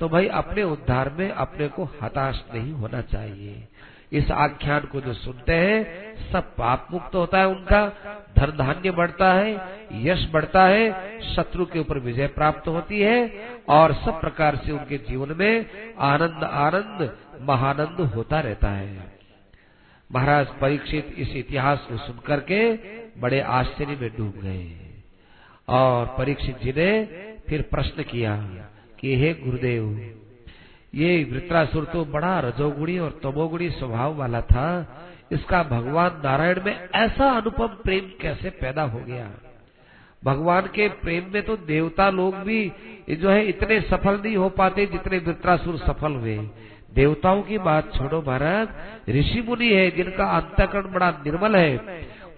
तो भाई अपने उद्धार में अपने को हताश नहीं होना चाहिए। इस आख्यान को जो सुनते हैं, सब पाप मुक्त होता है उनका, धन धान्य बढ़ता है, यश बढ़ता है, शत्रु के ऊपर विजय प्राप्त होती है, और सब प्रकार से उनके जीवन में आनंद आनंद, महानंद होता रहता है। महाराज परीक्षित इस इतिहास को सुनकर के बड़े आश्चर्य में डूब गए। और परीक्षित जी ने फिर प्रश्न किया कि हे गुरुदेव, ये वृत्रासुर तो बड़ा रजोगुणी और तमोगुणी स्वभाव वाला था। इसका भगवान नारायण में ऐसा अनुपम प्रेम कैसे पैदा हो गया? भगवान के प्रेम में तो देवता लोग भी जो है इतने सफल नहीं हो पाते जितने वृत्रासुर सफल हुए। देवताओं की बात छोड़ो महाराज, ऋषि मुनि है, जिनका अंतकरण बड़ा निर्मल है।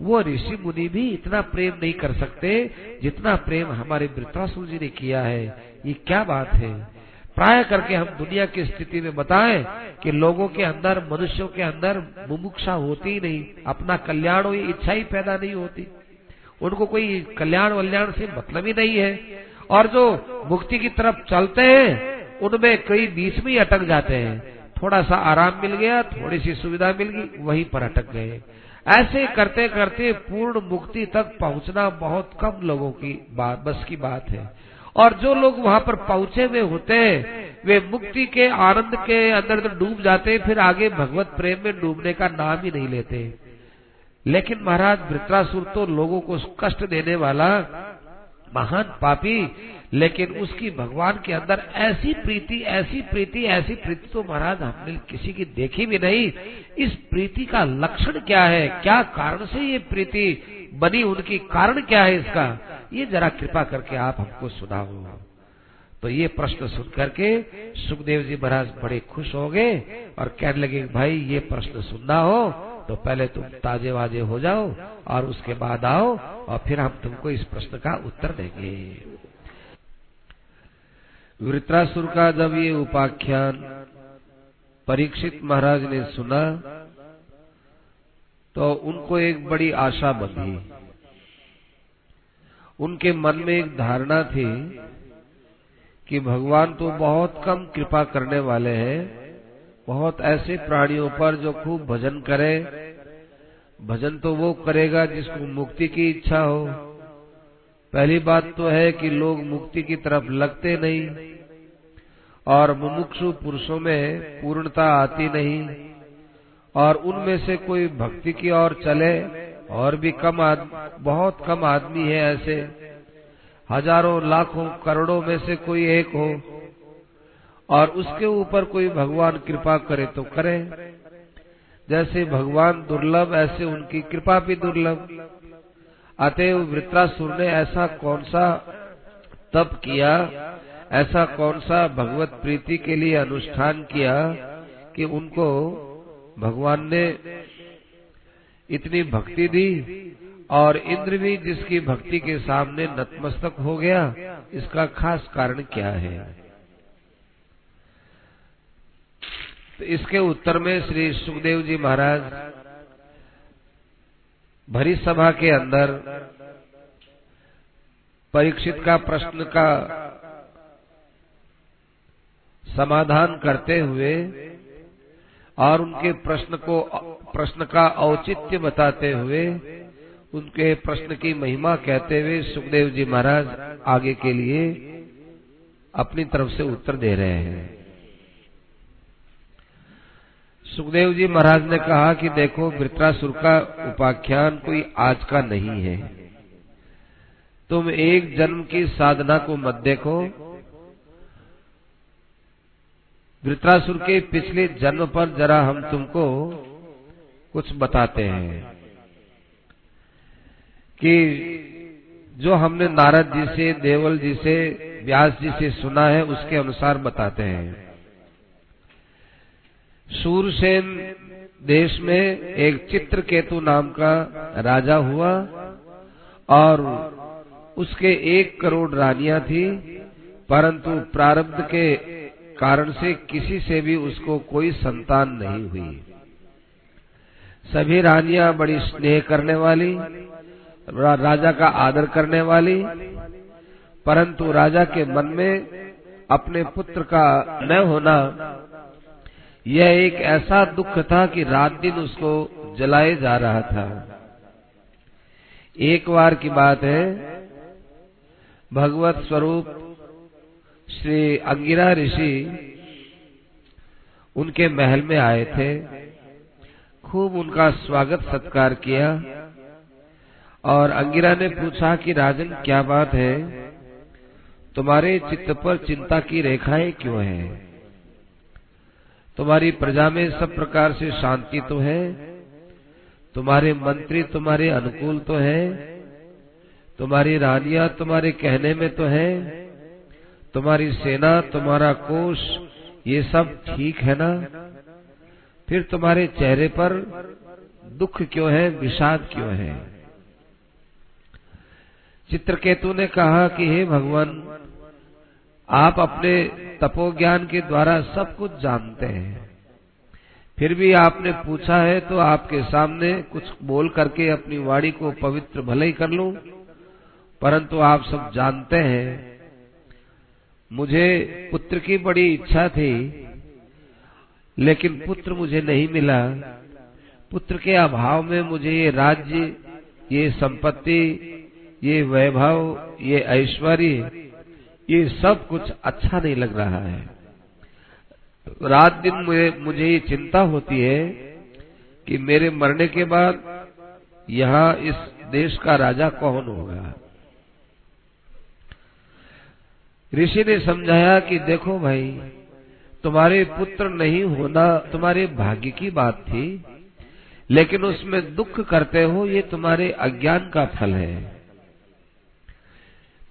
वो ऋषि मुनि भी इतना प्रेम नहीं कर सकते जितना प्रेम हमारे वृत्रासुर जी ने किया है। ये क्या बात है? प्राय करके हम दुनिया की स्थिति में बताएँ कि लोगों के अंदर, मनुष्यों के अंदर मुमुक्षा होती ही नहीं। अपना कल्याण हो इच्छा ही पैदा नहीं होती। उनको कोई कल्याण वल्याण से मतलब ही नहीं है। और जो मुक्ति की तरफ़ चलते हैं, उनमें कई बीच में ही अटक जाते हैं। थोड़ा सा आराम मिल गया, थोड़ी सी सुविधा मिल गई, वहीं पर अटक गए। ऐसे करते करते पूर्ण मुक्ति तक पहुँचना बहुत कम लोगों की बात, बस की बात है। और जो लोग वहाँ पर पहुँचे हुए होते हैं, वे मुक्ति के आनंद के अंदर डूब जाते हैं, फिर आगे भगवत प्रेम में डूबने का नाम ही नहीं लेते। लेकिन महाराज वृत्रासुर तो लोगों को कष्ट देने वाला महान पापी, लेकिन उसकी भगवान के अंदर ऐसी प्रीति ऐसी प्रीति ऐसी प्रीति तो महाराज हमने किसी की देखी भी नहीं। इस प्रीति का लक्षण क्या है? क्या कारण से ये प्रीति बनी? उनकी कारण क्या है इसका? ये जरा कृपा करके आप हमको सुनाओ। तो ये प्रश्न सुन करके सुखदेव जी महाराज बड़े खुश हो गए और कहने लगे, भाई, ये प्रश्न सुनना हो तो पहले तुम ताजे वाजे हो जाओ और उसके बाद आओ और फिर हम तुमको इस प्रश्न का उत्तर देंगे। वृत्रासुर का जब ये उपाख्यान परीक्षित महाराज ने सुना तो उनको एक बड़ी आशा बंधी। उनके मन में एक धारणा थी कि भगवान तो बहुत कम कृपा करने वाले हैं बहुत ऐसे प्राणियों पर जो खूब भजन करे। भजन तो वो करेगा जिसको मुक्ति की इच्छा हो। पहली बात तो है कि लोग मुक्ति की तरफ़ लगते नहीं और मुमुक्षु पुरुषों में पूर्णता आती नहीं और उनमें से कोई भक्ति की ओर चले और भी कम आद, बहुत कम आदमी है ऐसे। हज़ारों लाखों करोड़ों में से कोई एक हो। और उसके ऊपर कोई भगवान कृपा करे तो करे। जैसे भगवान दुर्लभ, ऐसे उनकी कृपा भी दुर्लभ। अतएव वृत्रासुर ने ऐसा कौन सा तप किया, ऐसा कौन सा भगवत प्रीति के लिए अनुष्ठान किया कि उनको भगवान ने इतनी भक्ति दी और इंद्र भी जिसकी भक्ति के सामने नतमस्तक हो गया, इसका खास कारण क्या है? तो इसके उत्तर में श्री सुखदेव जी महाराज भरी सभा के अंदर परीक्षित का प्रश्न का समाधान करते हुए और उनके प्रश्न को, प्रश्न का औचित्य बताते हुए उनके प्रश्न की महिमा कहते हुए सुखदेव जी महाराज आगे के लिए अपनी तरफ़ से उत्तर दे रहे हैं। सुखदेव जी महाराज ने कहा कि देखो, वृत्रासुर का उपाख्यान कोई आज का नहीं है। तुम एक जन्म की साधना को मत देखो। वृत्रासुर के पिछले जन्म पर जरा हम तुमको कुछ बताते हैं कि जो हमने नारद जी से, देवल जी से, व्यास जी से सुना है, उसके अनुसार बताते हैं। सूरसेन देश में एक चित्रकेतु नाम का राजा हुआ और उसके एक करोड़ रानियाँ थी, परंतु प्रारब्ध के कारण से किसी से भी उसको कोई संतान नहीं हुई। सभी रानियाँ बड़ी स्नेह करने वाली राजा का आदर करने वाली, परंतु राजा के मन में अपने पुत्र का न होना यह एक ऐसा दुख था कि रात दिन उसको जलाए जा रहा था। एक बार की बात है, भगवत स्वरूप श्री अंगिरा ऋषि उनके महल में आए थे। खूब उनका स्वागत सत्कार किया और अंगिरा ने पूछा कि राजन, क्या बात है? तुम्हारे चित्त पर चिंता की रेखाएँ क्यों हैं? तुम्हारी प्रजा में सब प्रकार से शांति तो है, तुम्हारे मंत्री तुम्हारे अनुकूल तो है, तुम्हारी रानियाँ तुम्हारे कहने में तो है, तुम्हारी सेना, तुम्हारा कोष, ये सब ठीक है ना? फिर तुम्हारे चेहरे पर दुख क्यों है, विषाद क्यों है? चित्रकेतु ने कहा कि हे भगवान आप अपने तपोज्ञान के द्वारा सब कुछ जानते हैं। फिर भी आपने पूछा है तो आपके सामने कुछ बोल करके अपनी वाणी को पवित्र भले ही कर लूँ, परंतु आप सब जानते हैं। मुझे पुत्र की बड़ी इच्छा थी, लेकिन पुत्र मुझे नहीं मिला। पुत्र के अभाव में मुझे ये राज्य, ये संपत्ति, ये वैभव, ये ऐश्वर्य ये सब कुछ अच्छा नहीं लग रहा है। रात दिन मुझे मुझे ये चिंता होती है कि मेरे मरने के बाद यहाँ इस देश का राजा कौन होगा? ऋषि ने समझाया कि देखो भाई, तुम्हारे पुत्र नहीं होना तुम्हारे भाग्य की बात थी, लेकिन उसमें दुख करते हो, ये तुम्हारे अज्ञान का फल है।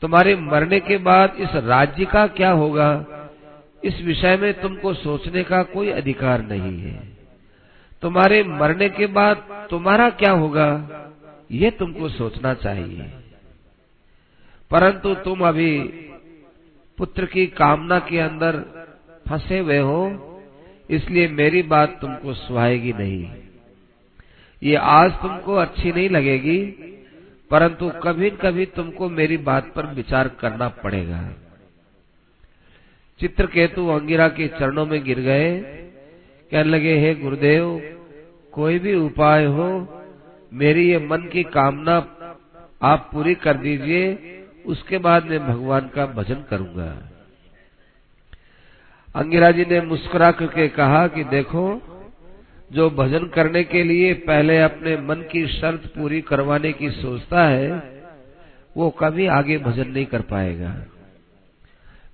तुम्हारे मरने के बाद इस राज्य का क्या होगा? इस विषय में तुमको सोचने का कोई अधिकार नहीं है। तुम्हारे मरने के बाद तुम्हारा क्या होगा? ये तुमको सोचना चाहिए। परंतु तुम अभी पुत्र की कामना के अंदर फंसे हुए हो, इसलिए मेरी बात तुमको सुहाएगी नहीं। ये आज तुमको अच्छी नहीं लगेगी परंतु कभी कभी तुमको मेरी बात पर विचार करना पड़ेगा। चित्रकेतु अंगिरा के चरणों में गिर गए। कहने लगे, हे गुरुदेव, कोई भी उपाय हो, मेरी ये मन की कामना आप पूरी कर दीजिए, उसके बाद मैं भगवान का भजन करूँगा। अंगिरा जी ने मुस्कुरा करके कहा कि देखो जो भजन करने के लिए पहले अपने मन की शर्त पूरी करवाने की सोचता है, वो कभी आगे भजन नहीं कर पाएगा।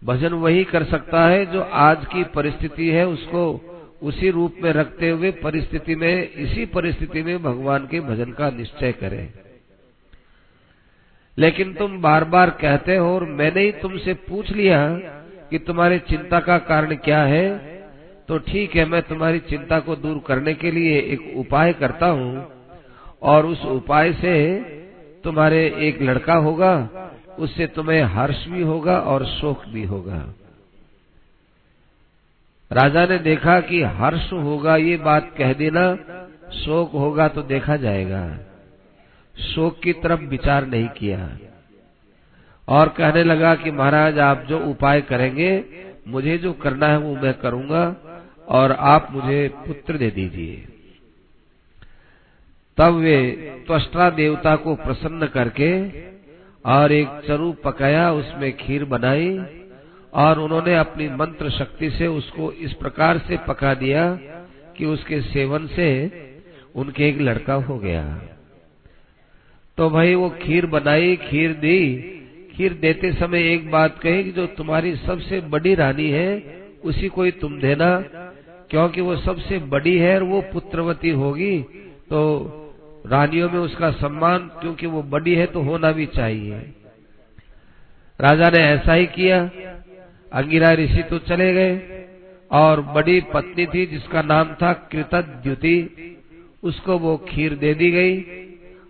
भजन वही कर सकता है जो आज की परिस्थिति है, उसको उसी रूप में रखते हुए परिस्थिति में, इसी परिस्थिति में भगवान के भजन का निश्चय करें। लेकिन तुम बार बार कहते हो और मैंने ही तुमसे पूछ लिया कि तुम्हारी चिंता का कारण क्या है? तो ठीक है, मैं तुम्हारी चिंता को दूर करने के लिए एक उपाय करता हूँ। और उस उपाय से तुम्हारे एक लड़का होगा, उससे तुम्हें हर्ष भी होगा और शोक भी होगा। राजा ने देखा कि हर्ष होगा, ये बात कह देना, शोक होगा तो देखा जाएगा। शोक की तरफ़ विचार नहीं किया। और कहने लगा कि महाराज, आप जो उपाय करेंगे, मुझे जो करना है वो मैं करूँगा। और आप मुझे पुत्र दे दीजिए। तब वे त्वष्टा देवता को प्रसन्न करके और एक चरु पकाया, उसमें खीर बनाई और उन्होंने अपनी मंत्र शक्ति से उसको इस प्रकार से पका दिया कि उसके सेवन से उनके एक लड़का हो गया। तो भाई वो खीर बनाई, खीर दी। खीर देते समय एक बात कही कि जो तुम्हारी सबसे बड़ी रानी है, उसी को ही तुम देना। क्योंकि वो सबसे बड़ी है और वो पुत्रवती होगी तो रानियों में उसका सम्मान, क्योंकि वो बड़ी है तो होना भी चाहिए। राजा ने ऐसा ही किया। अंगिरा ऋषि तो चले गए, और बड़ी पत्नी थी जिसका नाम था कृतद्युति। उसको वो खीर दे दी गई,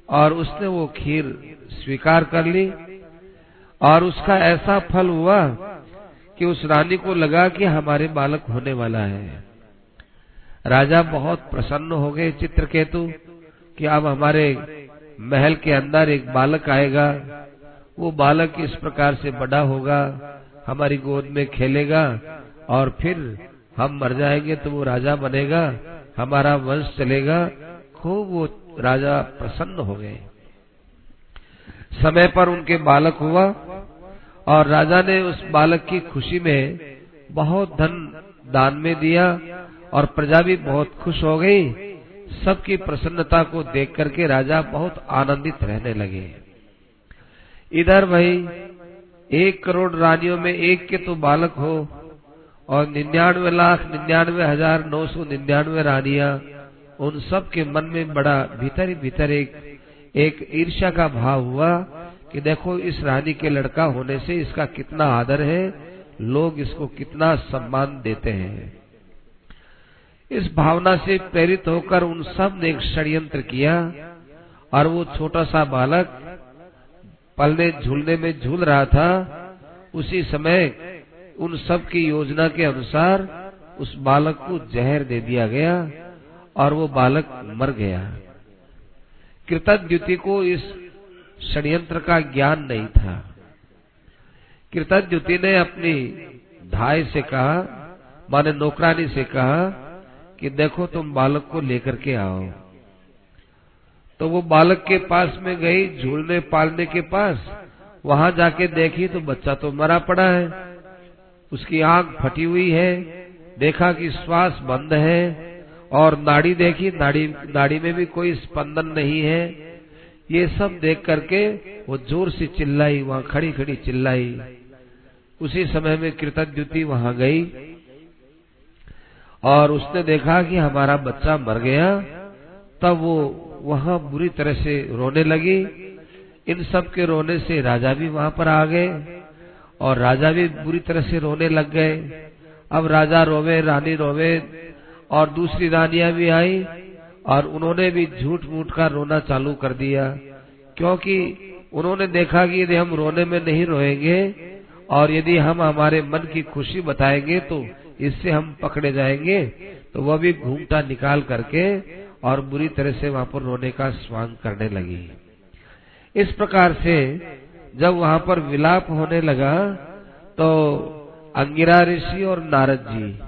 और उसने वो खीर स्वीकार कर ली, और उसका ऐसा फल हुआ कि उस रानी को लगा कि हमारे बालक होने वाला है। राजा बहुत प्रसन्न हो गए चित्रकेतु कि अब हमारे महल के अंदर एक बालक आएगा। वो बालक इस प्रकार से बड़ा होगा, हमारी गोद में खेलेगा और फिर हम मर जाएँगे तो वो राजा बनेगा, हमारा वंश चलेगा। खूब वो राजा प्रसन्न हो गए। समय पर उनके बालक हुआ और राजा ने उस बालक की खुशी में बहुत धन दान में दिया और प्रजा भी बहुत खुश हो गई। सबकी प्रसन्नता को देख करके राजा बहुत आनंदित रहने लगे। इधर भाई, एक करोड़ रानियों में एक के तो बालक हो और निन्यानवे लाख, निन्यानवे हज़ार नौ सौ निन्यानवे रानिया, उन सब के मन में बड़ा भीतर ही भीतर एक एक ईर्ष्या का भाव हुआ कि देखो इस रानी के लड़का होने से इसका कितना आदर है, लोग इसको कितना सम्मान देते हैं। इस भावना से प्रेरित होकर उन सबने एक षड्यंत्र किया और वो छोटा सा बालक पलने झूलने में झूल रहा था। उसी समय उन सब की योजना के अनुसार उस बालक को जहर दे दिया गया और वो बालक मर गया। कृतज्ञति को इस षड्यंत्र का ज्ञान नहीं था। कृतज्ञति ने अपनी धाय से कहा, माने नौकरानी से कहा कि देखो तुम बालक को लेकर के आओ। तो वो बालक के पास में गई, झूलने पालने के पास, वहाँ जाके देखी तो बच्चा तो मरा पड़ा है। उसकी आँख फटी हुई है, देखा कि श्वास बंद है, और नाड़ी देखी, नाड़ी नाड़ी में भी कोई स्पंदन नहीं है। ये सब देख करके वो ज़ोर से चिल्लाई, वहाँ खड़ी खड़ी चिल्लाई। उसी समय में कृतज्ञति वहाँ गई। और उसने देखा कि हमारा बच्चा मर गया, तब वो वहाँ बुरी तरह से रोने लगी। इन सब के रोने से राजा भी वहाँ पर आ गए और राजा भी बुरी तरह से रोने लग गए। अब राजा रोवे, रानी रोवे और दूसरी रानियाँ भी आई और उन्होंने भी झूठ मूठ का रोना चालू कर दिया, क्योंकि उन्होंने देखा कि यदि हम रोने में नहीं रोएँगे और यदि हम हमारे मन की खुशी बताएँगे तो इससे हम पकड़े जाएँगे। तो वह भी घूमटा निकाल करके और बुरी तरह से वहाँ पर रोने का स्वांग करने लगी। इस प्रकार से जब वहाँ पर विलाप होने लगा तो अंगिरा ऋषि और नारद जी,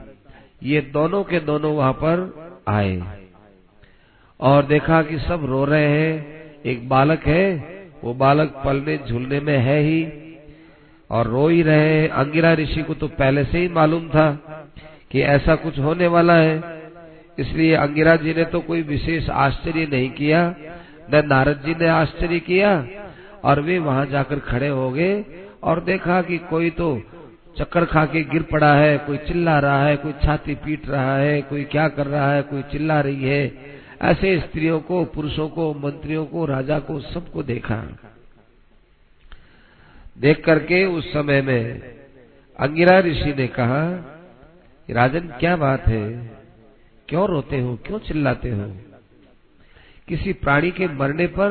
ये दोनों के दोनों वहाँ पर आए और देखा कि सब रो रहे हैं। एक बालक है, वो बालक पलने झूलने में है ही और रो ही रहे हैं। अंगिरा ऋषि को तो पहले से ही मालूम था कि ऐसा कुछ होने वाला है। इसलिए अंगिरा जी ने तो कोई विशेष आश्चर्य नहीं किया, न नारद जी ने आश्चर्य किया, और वे वहाँ जाकर खड़े हो गए और देखा कि कोई तो चक्कर खा के गिर पड़ा है, कोई चिल्ला रहा है, कोई छाती पीट रहा है, कोई क्या कर रहा है, कोई चिल्ला रही है। ऐसे स्त्रियों को, पुरुषों को, मंत्रियों को, राजा को सबको देखा। देख करके उस समय में अंगिरा ऋषि ने कहा राजन, क्या बात है? क्यों रोते हो? क्यों चिल्लाते हो? किसी प्राणी के मरने पर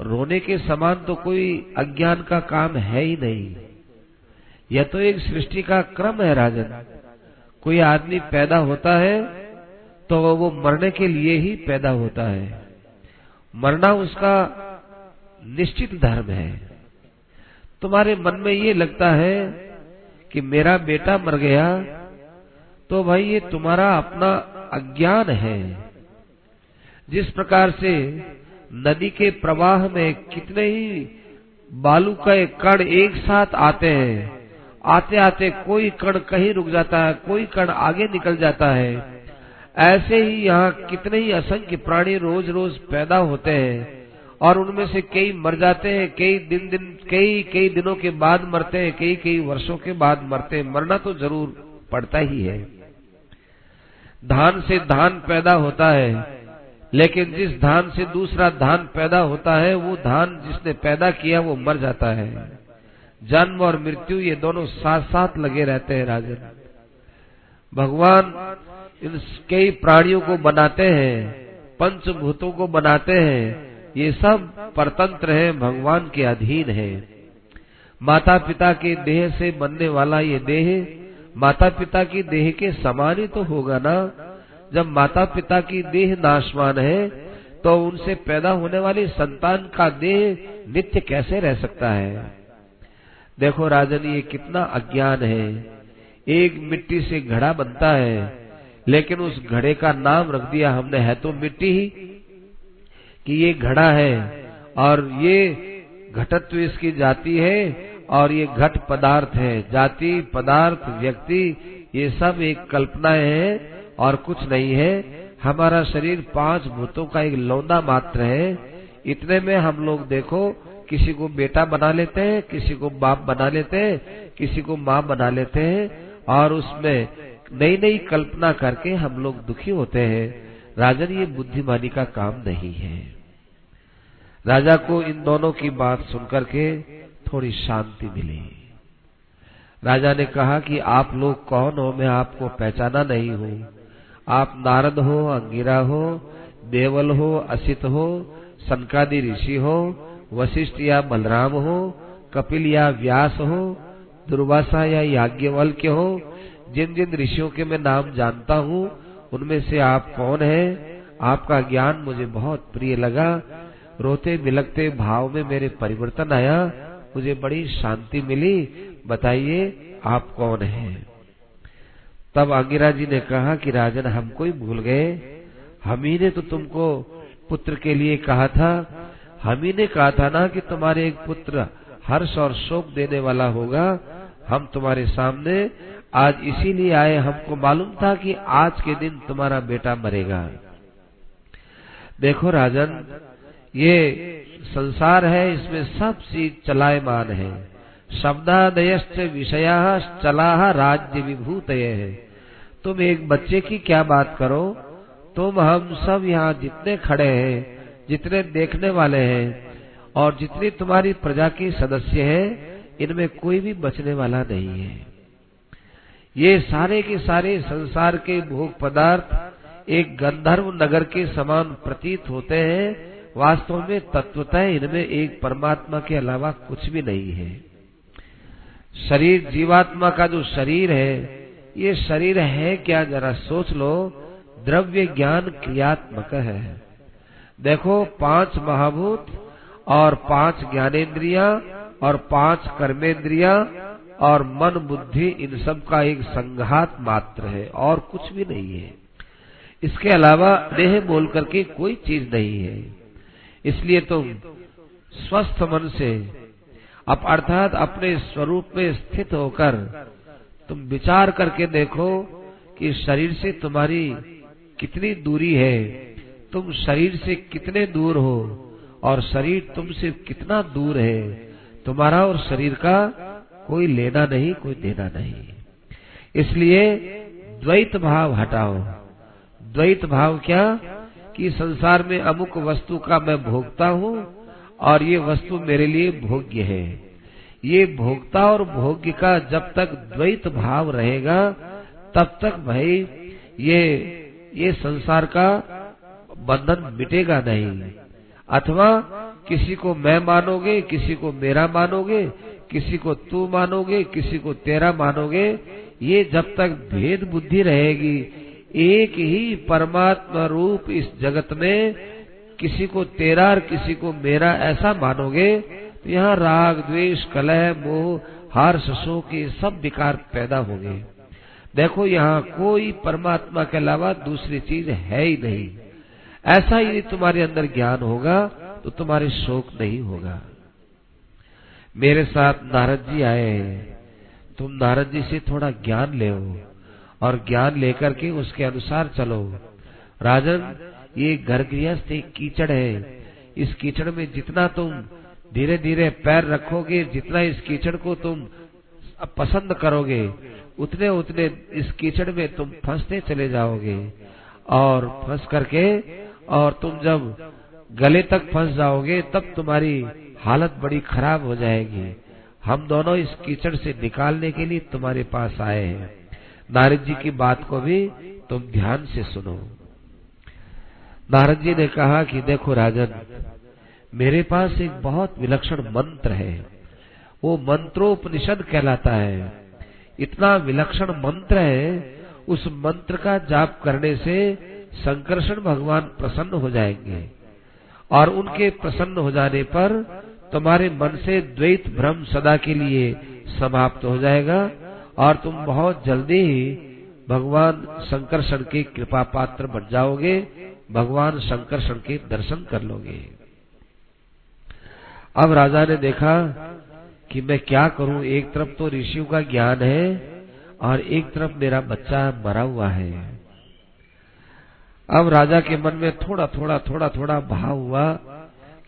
रोने के समान तो कोई अज्ञान का काम है ही नहीं। यह तो एक सृष्टि का क्रम है, राजन। कोई आदमी पैदा होता है तो वो मरने के लिए ही पैदा होता है। मरना उसका निश्चित धर्म है। तुम्हारे मन में ये लगता है कि मेरा बेटा मर गया तो भाई ये तुम्हारा अपना अज्ञान है। जिस प्रकार से नदी के प्रवाह में कितने ही बालू का कण एक साथ आते हैं आते आते कोई कण कहीं रुक जाता है, कोई कण आगे निकल जाता है। ऐसे ही यहाँ कितने ही असंख्य प्राणी रोज रोज पैदा होते हैं और उनमें से कई मर जाते हैं, कई दिन दिन कई कई दिनों के बाद मरते हैं कई कई वर्षों के बाद मरते हैं। मरना तो ज़रूर पड़ता ही है। धान से धान पैदा होता है, लेकिन जिस धान से दूसरा धान पैदा होता है, वो धान जिसने पैदा किया, वो मर जाता है। जन्म और मृत्यु ये दोनों साथ साथ लगे रहते हैं राजन। भगवान इन कई प्राणियों को बनाते हैं, पंचभूतों को बनाते हैं, ये सब परतंत्र है, भगवान के अधीन है। माता पिता के देह से बनने वाला ये देह माता पिता की देह के समान ही तो होगा ना? जब माता पिता की देह नाशवान है तो उनसे पैदा होने वाली संतान का देह नित्य कैसे रह सकता है? देखो राजन, ये कितना अज्ञान है। एक मिट्टी से घड़ा बनता है, लेकिन उस घड़े का नाम रख दिया हमने, है तो मिट्टी ही कि ये घड़ा है। और ये घटत्व इसकी जाती है और ये घट पदार्थ है, जाति, पदार्थ, व्यक्ति, ये सब एक कल्पना है और कुछ नहीं है। हमारा शरीर पाँच भूतों का एक लौंदा मात्र है। इतने में हम लोग देखो, किसी को बेटा बना लेते हैं, किसी को बाप बना लेते हैं, किसी को माँ बना लेते हैं और उसमें नई नई कल्पना करके हम लोग दुखी होते हैं। राजन, ये बुद्धिमानी का काम नहीं है। राजा को इन दोनों की बात सुनकर के थोड़ी शांति मिली। राजा ने कहा कि आप लोग कौन हो? मैं आपको पहचाना नहीं हूँ। आप नारद हो, अंगिरा हो, देवल हो, असित हो, सनकादि ऋषि हो, वशिष्ठ या बलराम हो, कपिल या व्यास हो, दुर्वासा या याज्ञवल्क्य हो जिन जिन ऋषियों के मैं नाम जानता हूँ, उनमें से आप कौन हैं? आपका ज्ञान मुझे बहुत प्रिय लगा। रोते बिलकते भाव में मेरे परिवर्तन आया। मुझे बड़ी शांति मिली। बताइए, आप कौन हैं? तब आंगिरा जी ने कहा कि राजन हमको ही भूल गए। हम ही ने तो तुमको पुत्र के लिए कहा था। हम ही ने कहा था ना कि तुम्हारे एक पुत्र हर्ष और शोक देने वाला होगा। हम तुम्हारे सामने आज इसीलिए आए, हमको मालूम था कि आज के दिन तुम्हारा बेटा मरेगा। देखो राजन, ये संसार है, इसमें सब चीज़ चलायमान है। शब्दादयश्च विषया चला राज्य विभूत है। तुम एक बच्चे की क्या बात करो? तुम हम सब यहाँ जितने खड़े हैं, जितने देखने वाले हैं, और जितनी तुम्हारी प्रजा की सदस्य हैं, इनमें कोई भी बचने वाला नहीं है। ये सारे के सारे संसार के भोग पदार्थ एक गंधर्व नगर के समान प्रतीत होते हैं वास्तव में तत्वतः इनमें एक परमात्मा के अलावा कुछ भी नहीं है। शरीर जीवात्मा का जो शरीर है, ये शरीर है क्या जरा सोच लो, द्रव्य ज्ञान क्रियात्मक है। देखो, पाँच महाभूत और पाँच ज्ञानेन्द्रिया और पाँच कर्मेंद्रिया और मन बुद्धि, इन सब का एक संघात मात्र है और कुछ भी नहीं है। इसके अलावा देह बोल करके कोई चीज़ नहीं है। इसलिए तुम स्वस्थ मन से अब अर्थात अपने स्वरूप में स्थित होकर तुम विचार करके देखो कि शरीर से तुम्हारी कितनी दूरी है, तुम शरीर से कितने दूर हो और शरीर तुमसे कितना दूर है, तुम्हारा और शरीर का कोई लेना नहीं, कोई देना नहीं। इसलिए द्वैत भाव हटाओ। द्वैत भाव क्या? कि संसार में अमुक वस्तु का मैं भोगता हूँ और ये वस्तु मेरे लिए भोग्य है। ये भोगता और भोग्य का जब तक द्वैत भाव रहेगा, तब तक भाई ये ये संसार का बंधन मिटेगा नहीं। अथवा किसी को मैं मानोगे, किसी को मेरा मानोगे, किसी को तू मानोगे, किसी को तेरा मानोगे, ये जब तक भेद बुद्धि रहेगी एक ही परमात्मा रूप इस जगत में, किसी को तेरा और किसी को मेरा, ऐसा मानोगे? तो यहाँ राग, द्वेष, कलह, मोह हर्ष शोक के सब विकार पैदा होंगे। देखो, यहाँ कोई परमात्मा के अलावा दूसरी चीज़ है ही नहीं। ऐसा यदि तुम्हारे अंदर ज्ञान होगा तो तुम्हारे शोक नहीं होगा। मेरे साथ नारद जी आए तुम नारद जी से थोड़ा ज्ञान ले और ज्ञान लेकर के उसके अनुसार चलो। राजन, ये घर गृहस्थ एक कीचड़ है। इस कीचड़ में जितना तुम धीरे धीरे पैर रखोगे, जितना इस कीचड़ को तुम पसंद करोगे उतने उतने इस कीचड़ में तुम फंसते चले जाओगे। और फंस करके, और तुम जब गले तक फंस जाओगे, तब तुम्हारी हालत बड़ी खराब हो जाएगी। हम दोनों इस कीचड़ से निकालने के लिए तुम्हारे पास आए हैं। नारद जी की बात को भी तुम ध्यान से सुनो। नारद जी ने कहा कि देखो राजन, मेरे पास एक बहुत विलक्षण मंत्र है। वो मंत्रोपनिषद कहलाता है। इतना विलक्षण मंत्र है, उस मंत्र का जाप करने से संकर्षण भगवान प्रसन्न हो जाएँगे और उनके प्रसन्न हो जाने पर तुम्हारे मन से द्वैत भ्रम सदा के लिए समाप्त हो जाएगा। और तुम बहुत जल्दी ही भगवान संकर्षण के कृपा पात्र बन जाओगे, भगवान संकर्षण के दर्शन कर लोगे। अब राजा ने देखा कि मैं क्या करूँ, एक तरफ़ तो ऋषियों का ज्ञान है और एक तरफ़ मेरा बच्चा मरा हुआ है। अब राजा के मन में थोड़ा थोड़ा थोड़ा थोड़ा भाव हुआ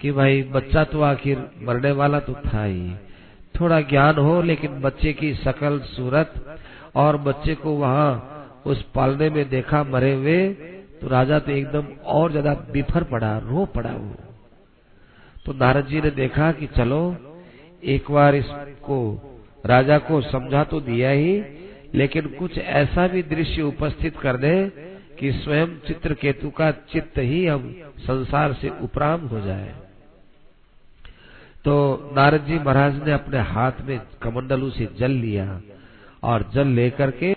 कि भाई बच्चा तो आखिर मरने वाला तो था ही। थोड़ा ज्ञान हो, लेकिन बच्चे की सकल सूरत और बच्चे को वहाँ उस पालने में देखा, मरे हुए तो राजा तो एकदम और ज़्यादा बिफर पड़ा, रो पड़ा वो। तो नारद जी ने देखा कि चलो, एक बार इसको, राजा को समझा तो दिया ही, लेकिन कुछ ऐसा भी दृश्य उपस्थित कर दे कि स्वयं चित्रकेतु का चित्त ही हम संसार से उपराम हो जाए। तो नारद जी महाराज ने अपने हाथ में कमंडलू से जल लिया और जल लेकर के